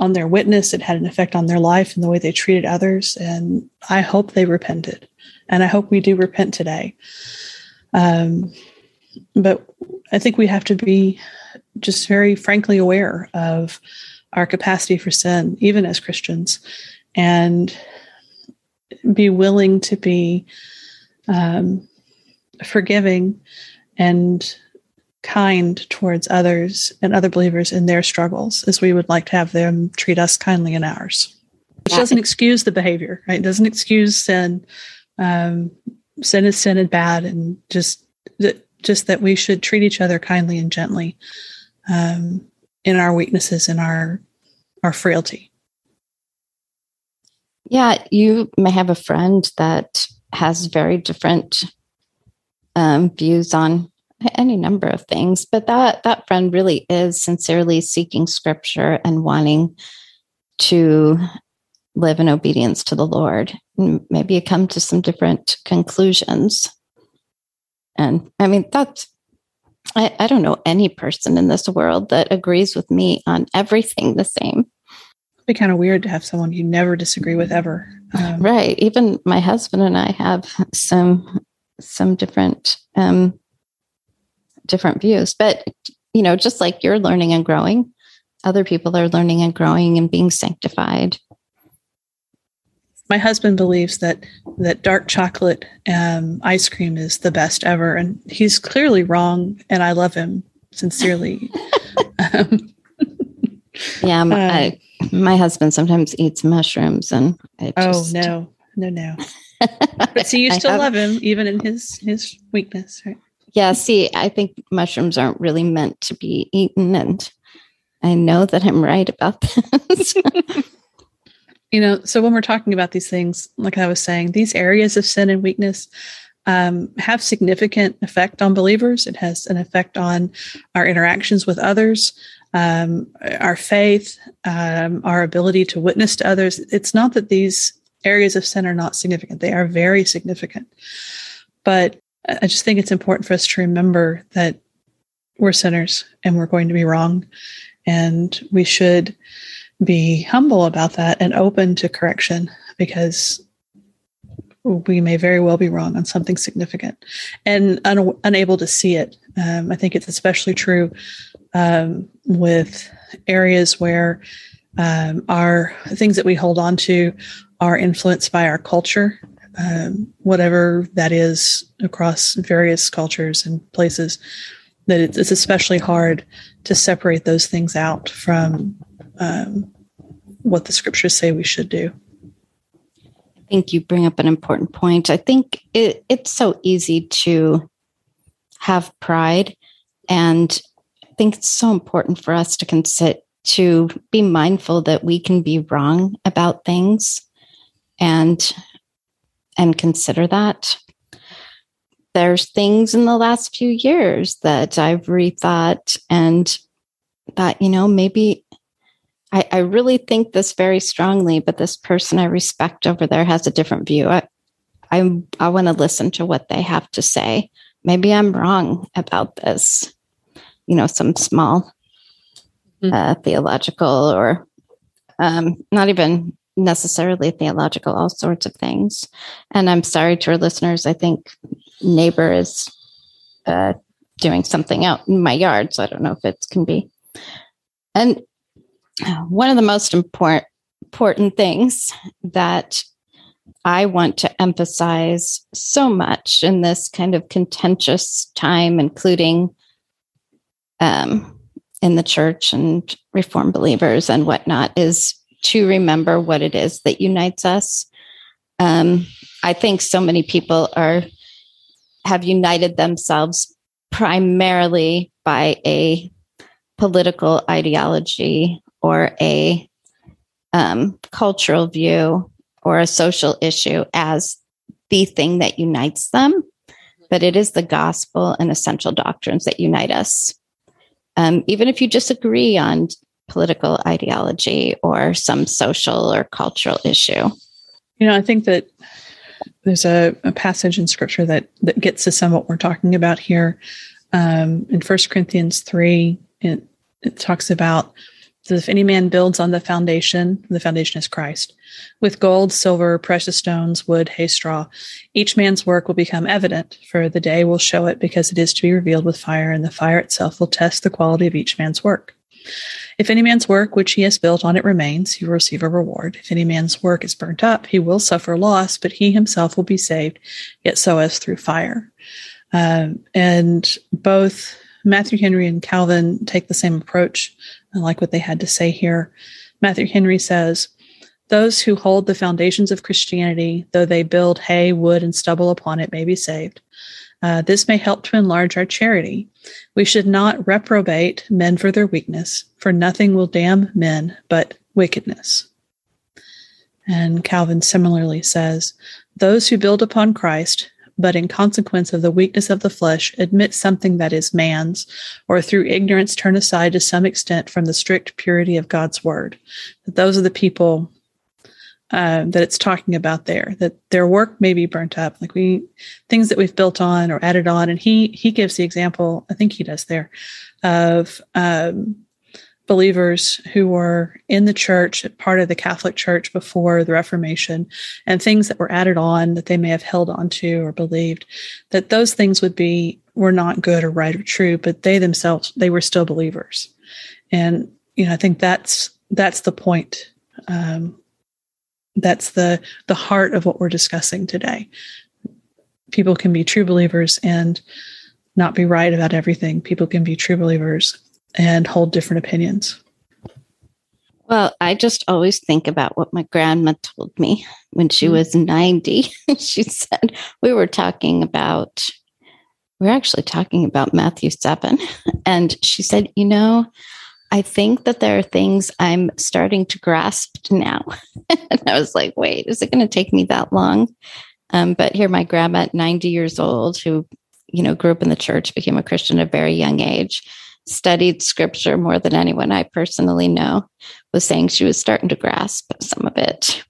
Speaker 3: on their witness. It had an effect on their life and the way they treated others. And I hope they repented, and I hope we do repent today. Um, but I think we have to be just very frankly aware of our capacity for sin, even as Christians, and be willing to be um, forgiving and kind towards others and other believers in their struggles as we would like to have them treat us kindly in ours. Which doesn't excuse the behavior, right? It doesn't excuse sin. Um, sin is sin and bad, and just that just that we should treat each other kindly and gently um, in our weaknesses and our our frailty.
Speaker 1: Yeah, you may have a friend that has very different um, views on any number of things, but that that friend really is sincerely seeking Scripture and wanting to live in obedience to the Lord. And maybe you come to some different conclusions. And I mean, that's I, I don't know any person in this world that agrees with me on everything the same
Speaker 3: be kind of weird to have someone you never disagree with ever.
Speaker 1: Um, right. Even my husband and I have some some different um, different views, but you know, just like you're learning and growing, other people are learning and growing and being sanctified.
Speaker 3: My husband believes that that dark chocolate um, ice cream is the best ever, and he's clearly wrong. And I love him sincerely. um,
Speaker 1: yeah, my, uh, my husband sometimes eats mushrooms, and
Speaker 3: oh, just, oh no, no, no. but see, you still love him even in his his weakness, right?
Speaker 1: Yeah. See, I think mushrooms aren't really meant to be eaten, and I know that I'm right about this.
Speaker 3: you know, so when we're talking about these things, like I was saying, these areas of sin and weakness um, have significant effect on believers. It has an effect on our interactions with others um, our faith, um, our ability to witness to others. It's not that these areas of sin are not significant, they are very significant. But I just think it's important for us to remember that we're sinners and we're going to be wrong. And we should be humble about that and open to correction because we may very well be wrong on something significant and un- unable to see it. Um, I think it's especially true um, with areas where um, our things that we hold on to are influenced by our culture, um, whatever that is across various cultures and places. That it's, especially hard to separate those things out from um, what the scriptures say we should do.
Speaker 1: I think you bring up an important point. I think it, it's so easy to have pride and I think it's so important for us to consider to be mindful that we can be wrong about things and and consider that there's things in the last few years that I've rethought and thought, you know, maybe I, I really think this very strongly, but this person I respect over there has a different view. I I, I want to listen to what they have to say. Maybe I'm wrong about this you know, some small mm-hmm. uh, theological or um, not even necessarily theological, all sorts of things. And I'm sorry to our listeners. I think neighbor is uh, doing something out in my yard, so I don't know if it can be. And one of the most important important things that I want to emphasize so much in this kind of contentious time, including um, in the church and reform believers and whatnot is to remember what it is that unites us. Um, I think so many people are have united themselves primarily by a political ideology or a um, cultural view or a social issue as the thing that unites them, but it is the gospel and essential doctrines that unite us. Um, even if you disagree on political ideology or some social or cultural issue.
Speaker 3: You know, I think that there's a, a passage in scripture that, that gets to some of what we're talking about here. Um, in First Corinthians 3, it, it talks about if any man builds on the foundation, the foundation is Christ, with gold, silver, precious stones, wood, hay, straw, each man's work will become evident, for the day will show it because it is to be revealed with fire, and the fire itself will test the quality of each man's work. If any man's work which he has built on it remains, he will receive a reward. If any man's work is burnt up, he will suffer loss, but he himself will be saved, yet so as through fire. Um, and both Matthew Henry and Calvin take the same approach. I like what they had to say here. Matthew Henry says, Those who hold the foundations of Christianity, though they build hay, wood, and stubble upon it, may be saved. Uh, this may help to enlarge our charity. We should not reprobate men for their weakness, for nothing will damn men but wickedness. And Calvin similarly says, Those who build upon Christ, but in consequence of the weakness of the flesh, admit something that is man's, or through ignorance turn aside to some extent from the strict purity of God's word. Those are the people uh, that it's talking about there that their work may be burnt up like we things that we've built on or added on. And he he gives the example i think he does there of um, believers who were in the church part of the catholic church before the reformation and things that were added on that they may have held onto or believed that those things would be were not good or right or true but they themselves they were still believers. And you know i think that's that's the point um, that's the the heart of what we're discussing today. People can be true believers and not be right about everything. People can be true believers and hold different opinions.
Speaker 1: Well i just always think about what my grandma told me when she mm-hmm. was 90 she said we were talking about we we're actually talking about matthew 7 and she said you know I think that there are things I'm starting to grasp now. and I was like, wait, is it going to take me that long? Um, but here, my grandma at 90 years old, who, you know, grew up in the church, became a Christian at a very young age, studied scripture more than anyone I personally know, was saying she was starting to grasp some of it.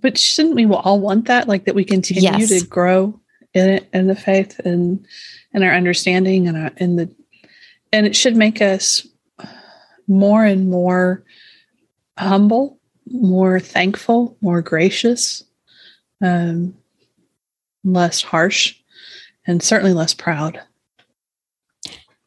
Speaker 3: But shouldn't we all want that? Like that we continue yes. to grow in it, in the faith and and our understanding and our, in the and it should make us more and more humble, more thankful, more gracious, um, less harsh, and certainly less proud.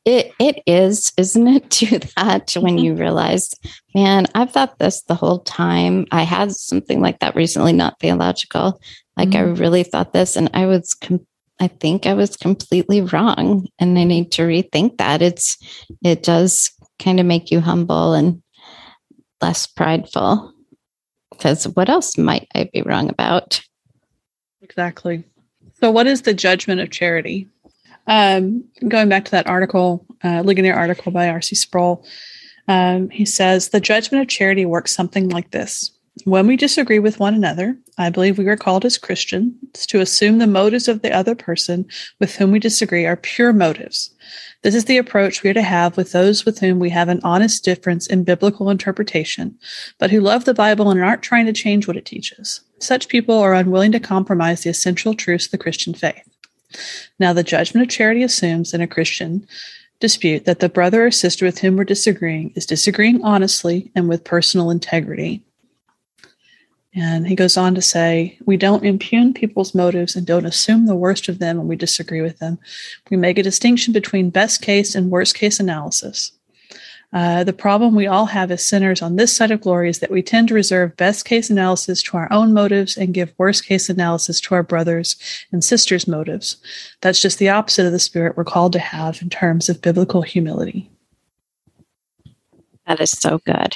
Speaker 1: It it is, isn't it, to that when mm-hmm. you realize, man, I've thought this the whole time. I had something like that recently, not theological. Like mm-hmm. I really thought this, and I was com- I think I was completely wrong and I need to rethink that. It's it does kind of make you humble and less prideful. Because what else might I be wrong about?
Speaker 3: Exactly. So what is the judgment of charity? Um, going back to that article, uh, Ligonier article by R.C. Sproul, um, he says the judgment of charity works something like this. When we disagree with one another, I believe we are called as Christians to assume the motives of the other person with whom we disagree are pure motives. This is the approach we are to have with those with whom we have an honest difference in biblical interpretation, but who love the Bible and aren't trying to change what it teaches. Such people are unwilling to compromise the essential truths of the Christian faith. Now, the judgment of charity assumes in a Christian dispute that the brother or sister with whom we're disagreeing is disagreeing honestly and with personal integrity. And he goes on to say, We don't impugn people's motives and don't assume the worst of them when we disagree with them. We make a distinction between best case and worst case analysis. Uh, the problem we all have as sinners on this side of glory is that we tend to reserve best case analysis to our own motives and give worst case analysis to our brothers and sisters' motives. That's just the opposite of the spirit we're called to have in terms of biblical humility.
Speaker 1: That is so good.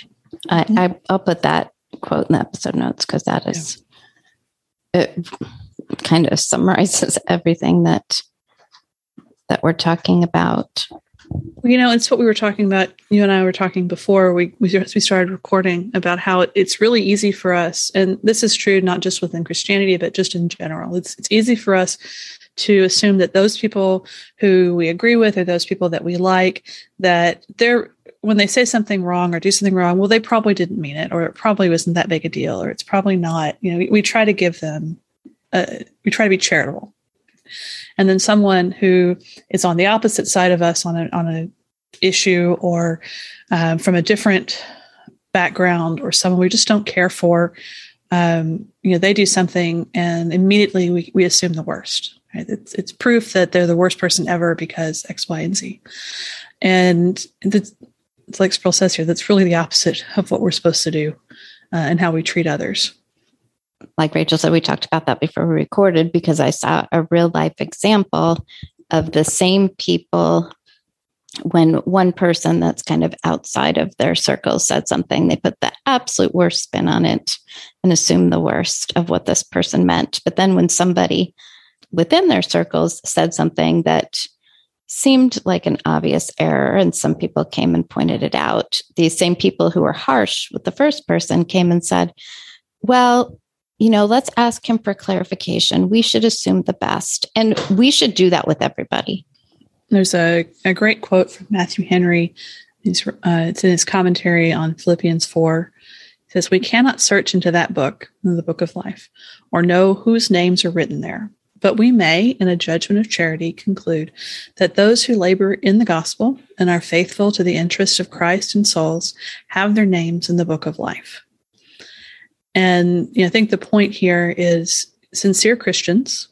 Speaker 1: I, I, will put that quote in the episode notes because that is it kind of summarizes everything that that we're talking about.
Speaker 3: You know, it's what we were talking about. You and I were talking before we we, we started recording about how it, it's really easy for us, and this is true not just within Christianity, but just in general. It's it's easy for us to assume that those people who we agree with or those people that we like that they're when they say something wrong or do something wrong well they probably didn't mean it or it probably wasn't that big a deal or it's probably not you know we, we try to give them uh, we try to be charitable. And then someone who is on the opposite side of us on a on a issue or um, from a different background or someone we just don't care for um, you know they do something and immediately we, we assume the worst right? It's, it's proof that they're the worst person ever because x y and z. And it's, it's like Sproul says here that's really the opposite of what we're supposed to do uh, and how we treat others.
Speaker 1: Like Rachel said, we talked about that before we recorded because I saw a real life example of the same people when one person that's kind of outside of their circle said something, they put the absolute worst spin on it and assume the worst of what this person meant. But then when somebody within their circles said something that seemed like an obvious error, and some people came and pointed it out, these same people who were harsh with the first person came and said, Well, you know, let's ask him for clarification. We should assume the best. And we should do that with everybody.
Speaker 3: There's a, a great quote from Matthew Henry. It's, uh, it's in his commentary on Philippians 4. It says, We cannot search into that book, the book of life, or know whose names are written there. But we may, in a judgment of charity, conclude that those who labor in the gospel and are faithful to the interest of Christ and souls have their names in the book of life. And you know, I think the point here is sincere Christians,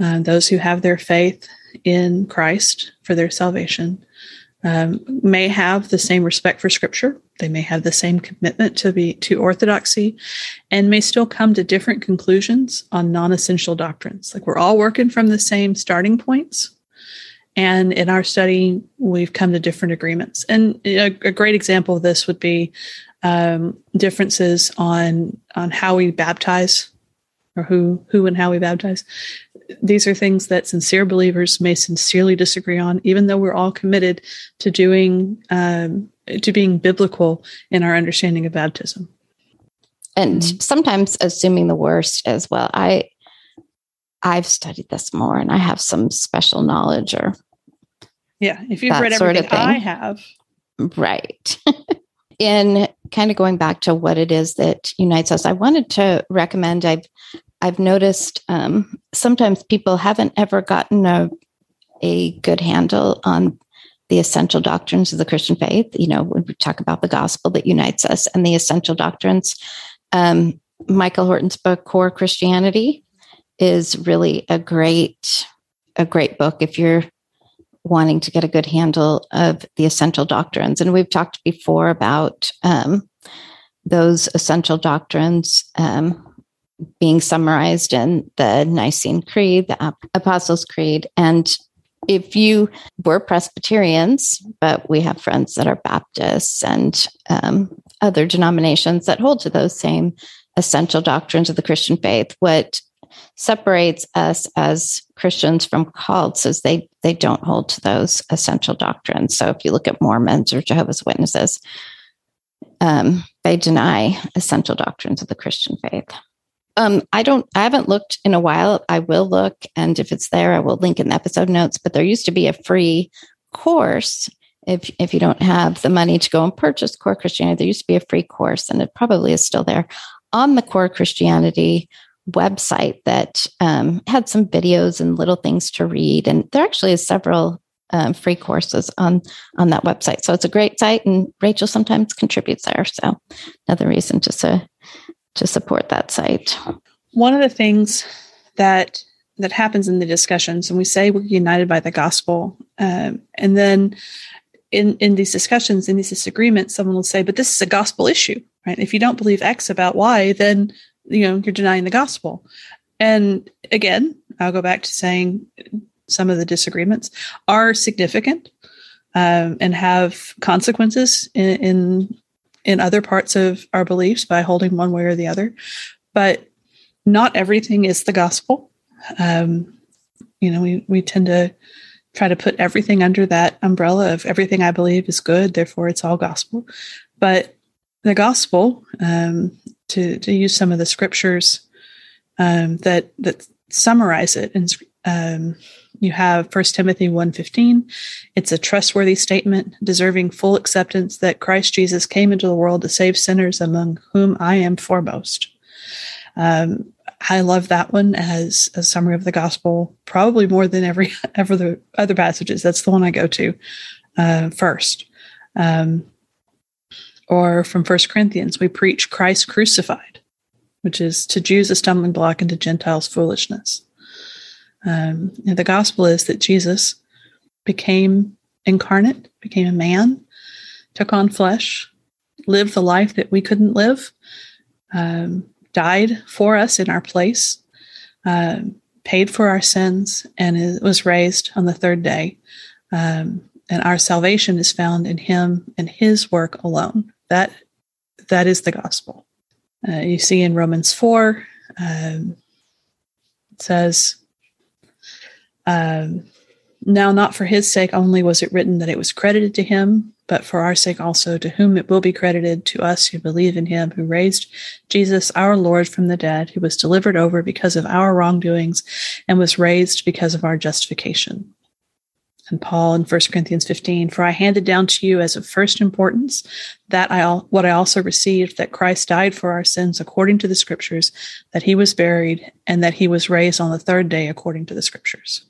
Speaker 3: uh, those who have their faith in Christ for their salvation, um, may have the same respect for Scripture. They may have the same commitment to be to orthodoxy, and may still come to different conclusions on non-essential doctrines. Like we're all working from the same starting points, and in our study, we've come to different agreements. And a, a great example of this would be um, differences on on how we baptize or who who and how we baptize. These are things that sincere believers may sincerely disagree on, even though we're all committed to doing um, to being biblical in our understanding of baptism.
Speaker 1: And mm-hmm. sometimes assuming the worst as well. I I've studied this more, and I have some special knowledge or
Speaker 3: yeah. If you've read everything I have,
Speaker 1: right. in kind of going back to what it is that unites us, I wanted to recommend. I've I've noticed um, sometimes people haven't ever gotten a a good handle on the essential doctrines of the Christian faith. You know, when we talk about the gospel that unites us and the essential doctrines, um, Michael Horton's book "Core Christianity" is really a great a great book if you're wanting to get a good handle of the essential doctrines. And we've talked before about um, those essential doctrines um, being summarized in the Nicene Creed, the Apostles' Creed. And if you were Presbyterians, but we have friends that are Baptists and um, other denominations that hold to those same essential doctrines of the Christian faith, what separates us as Christians from cults is they they don't hold to those essential doctrines. So if you look at Mormons or Jehovah's Witnesses, um, they deny essential doctrines of the Christian faith. Um, I don't. I haven't looked in a while. I will look, and if it's there, I will link in the episode notes. But there used to be a free course if if you don't have the money to go and purchase Core Christianity. There used to be a free course, and it probably is still there on the Core Christianity website that um, had some videos and little things to read. And there actually is several um, free courses on on that website. So it's a great site, and Rachel sometimes contributes there. So another reason just to to support that site.
Speaker 3: One of the things that that happens in the discussions, and we say we're united by the gospel, um, and then in in these discussions, in these disagreements, someone will say, "But this is a gospel issue, right? If you don't believe X about Y, then you know you're denying the gospel and again i'll go back to saying some of the disagreements are significant um, and have consequences in, in in other parts of our beliefs by holding one way or the other but not everything is the gospel. Um, you know, we, we tend to try to put everything under that umbrella of everything I believe is good, therefore it's all gospel. But the gospel, um, to, to use some of the scriptures um, that that summarize it, and um, you have First Timothy 1.15. It's a trustworthy statement, deserving full acceptance that Christ Jesus came into the world to save sinners, among whom I am foremost. Um, I love that one as a summary of the gospel, probably more than every ever the other passages. That's the one I go to uh, first. Um, or from First Corinthians, we preach Christ crucified, which is to Jews a stumbling block and to Gentiles foolishness. Um, the gospel is that Jesus became incarnate, became a man, took on flesh, lived the life that we couldn't live, um, died for us in our place, uh, paid for our sins, and was raised on the third day. Um, and our salvation is found in Him and His work alone. That that is the gospel. Uh, you see in Romans four, um, it says, um, "Now, not for His sake only was it written that it was credited to Him, but for our sake also, to whom it will be credited, to us who believe in him who raised Jesus our Lord from the dead, who was delivered over because of our wrongdoings and was raised because of our justification. And Paul in 1 Corinthians 15, for I handed down to you as of first importance that I what I also received that Christ died for our sins according to the scriptures, that he was buried, and that he was raised on the third day according to the scriptures.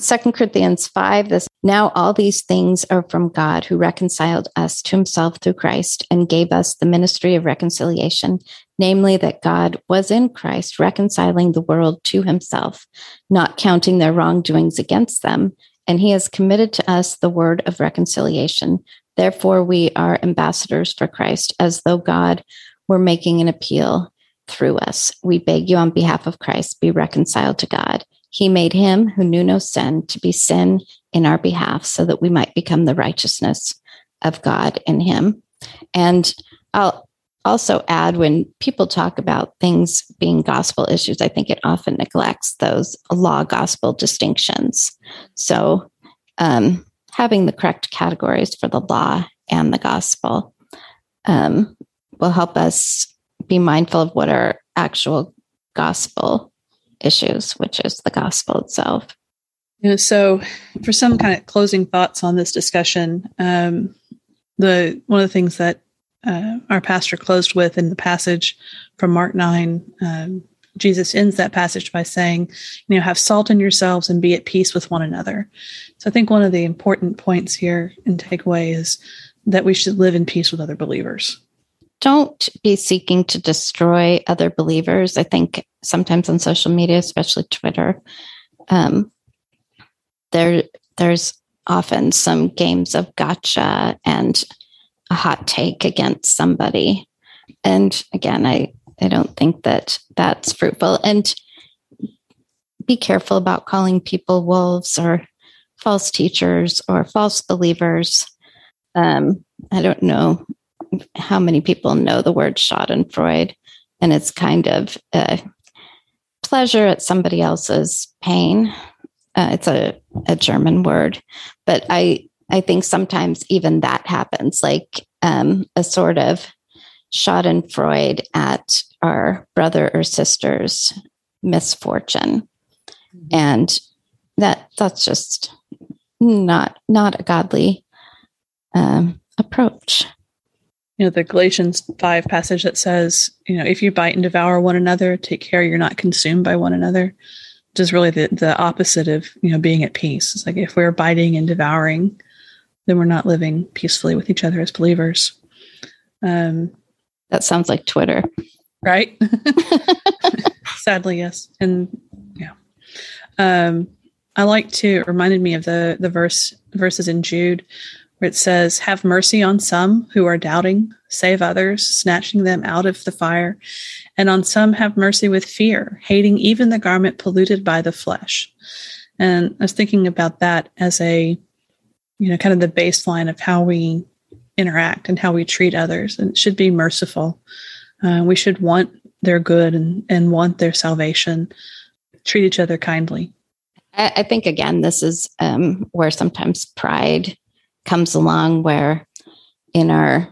Speaker 1: Second Corinthians 5, this now all these things are from God who reconciled us to himself through Christ and gave us the ministry of reconciliation, namely that God was in Christ reconciling the world to himself, not counting their wrongdoings against them, and he has committed to us the word of reconciliation. Therefore we are ambassadors for Christ as though God were making an appeal through us. We beg you on behalf of Christ be reconciled to God. He made him who knew no sin to be sin in our behalf so that we might become the righteousness of God in him. And I'll also add when people talk about things being gospel issues, I think it often neglects those law gospel distinctions. So, um, having the correct categories for the law and the gospel um, will help us be mindful of what our actual gospel issues, which is the gospel itself.
Speaker 3: Know, so, for some kind of closing thoughts on this discussion, um, the one of the things that uh, our pastor closed with in the passage from Mark nine, um, Jesus ends that passage by saying, "You know, have salt in yourselves and be at peace with one another." So, I think one of the important points here and takeaway is that we should live in peace with other believers
Speaker 1: don't be seeking to destroy other believers. I think sometimes on social media, especially Twitter, um, there there's often some games of gotcha and a hot take against somebody. And again, I I don't think that that's fruitful. And be careful about calling people wolves or false teachers or false believers. Um, I don't know how many people know the word Schadenfreude, and it's kind of a pleasure at somebody else's pain. Uh, it's a, a German word, but I I think sometimes even that happens, like um, a sort of Schadenfreude at our brother or sister's misfortune, mm-hmm. and that that's just not not a godly um, approach
Speaker 3: you know the galatians 5 passage that says you know if you bite and devour one another take care you're not consumed by one another which is really the, the opposite of you know being at peace. It's like if we're biting and devouring then we're not living peacefully with each other as believers.
Speaker 1: Um that sounds like twitter.
Speaker 3: Right? Sadly yes. And yeah. Um i like to reminded me of the the verse verses in jude where it says, Have mercy on some who are doubting, save others, snatching them out of the fire, and on some have mercy with fear, hating even the garment polluted by the flesh. And I was thinking about that as a, you know, kind of the baseline of how we interact and how we treat others. And it should be merciful. Uh, we should want their good and, and want their salvation, treat each other kindly.
Speaker 1: I, think, again, this is um, where sometimes pride comes along, where in our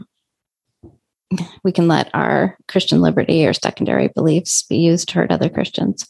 Speaker 1: we can let our Christian liberty or secondary beliefs be used to hurt other Christians.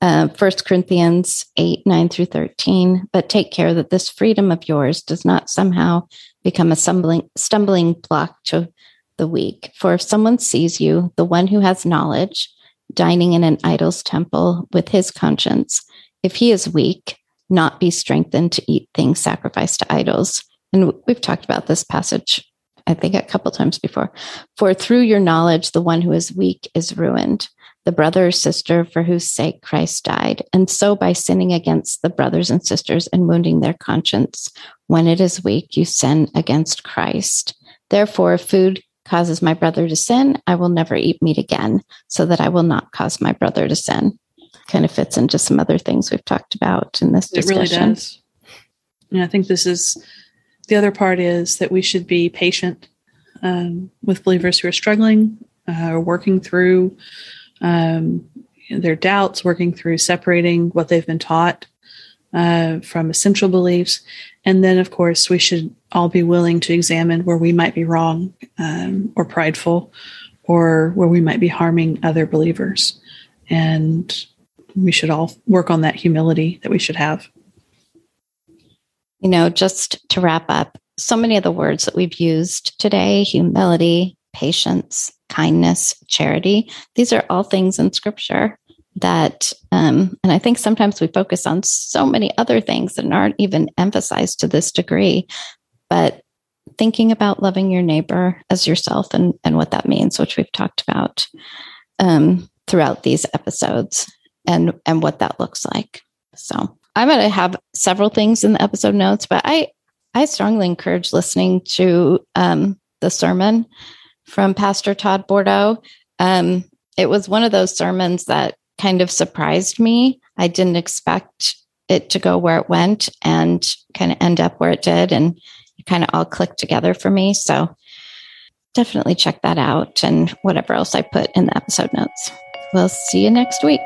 Speaker 1: Uh, Corinthians 8, 9 through 13. But take care that this freedom of yours does not somehow become a stumbling, stumbling block to the weak. For if someone sees you, the one who has knowledge, dining in an idol's temple with his conscience, if he is weak, not be strengthened to eat things sacrificed to idols. And we've talked about this passage I think a couple times before. For through your knowledge, the one who is weak is ruined, the brother or sister for whose sake Christ died. And so by sinning against the brothers and sisters and wounding their conscience, when it is weak, you sin against Christ. Therefore, if food causes my brother to sin, I will never eat meat again, so that I will not cause my brother to sin. Kind of fits into some other things we've talked about in this discussion.
Speaker 3: It really does. Yeah, I think this is the other part is that we should be patient um, with believers who are struggling uh, or working through um, their doubts, working through separating what they've been taught uh, from essential beliefs. And then, of course, we should all be willing to examine where we might be wrong um, or prideful or where we might be harming other believers. And we should all work on that humility that we should have
Speaker 1: you know, just to wrap up, so many of the words that we've used today humility, patience, kindness, charity these are all things in scripture that, um, and I think sometimes we focus on so many other things that aren't even emphasized to this degree. But thinking about loving your neighbor as yourself and, and what that means, which we've talked about um, throughout these episodes and, and what that looks like. So I'm going to have several things in the episode notes, but I I strongly encourage listening to um, the sermon from Pastor Todd Bordow. Um, it was one of those sermons that kind of surprised me. I didn't expect it to go where it went and kind of end up where it did, and it kind of all clicked together for me. So definitely check that out and whatever else I put in the episode notes. We'll see you next week.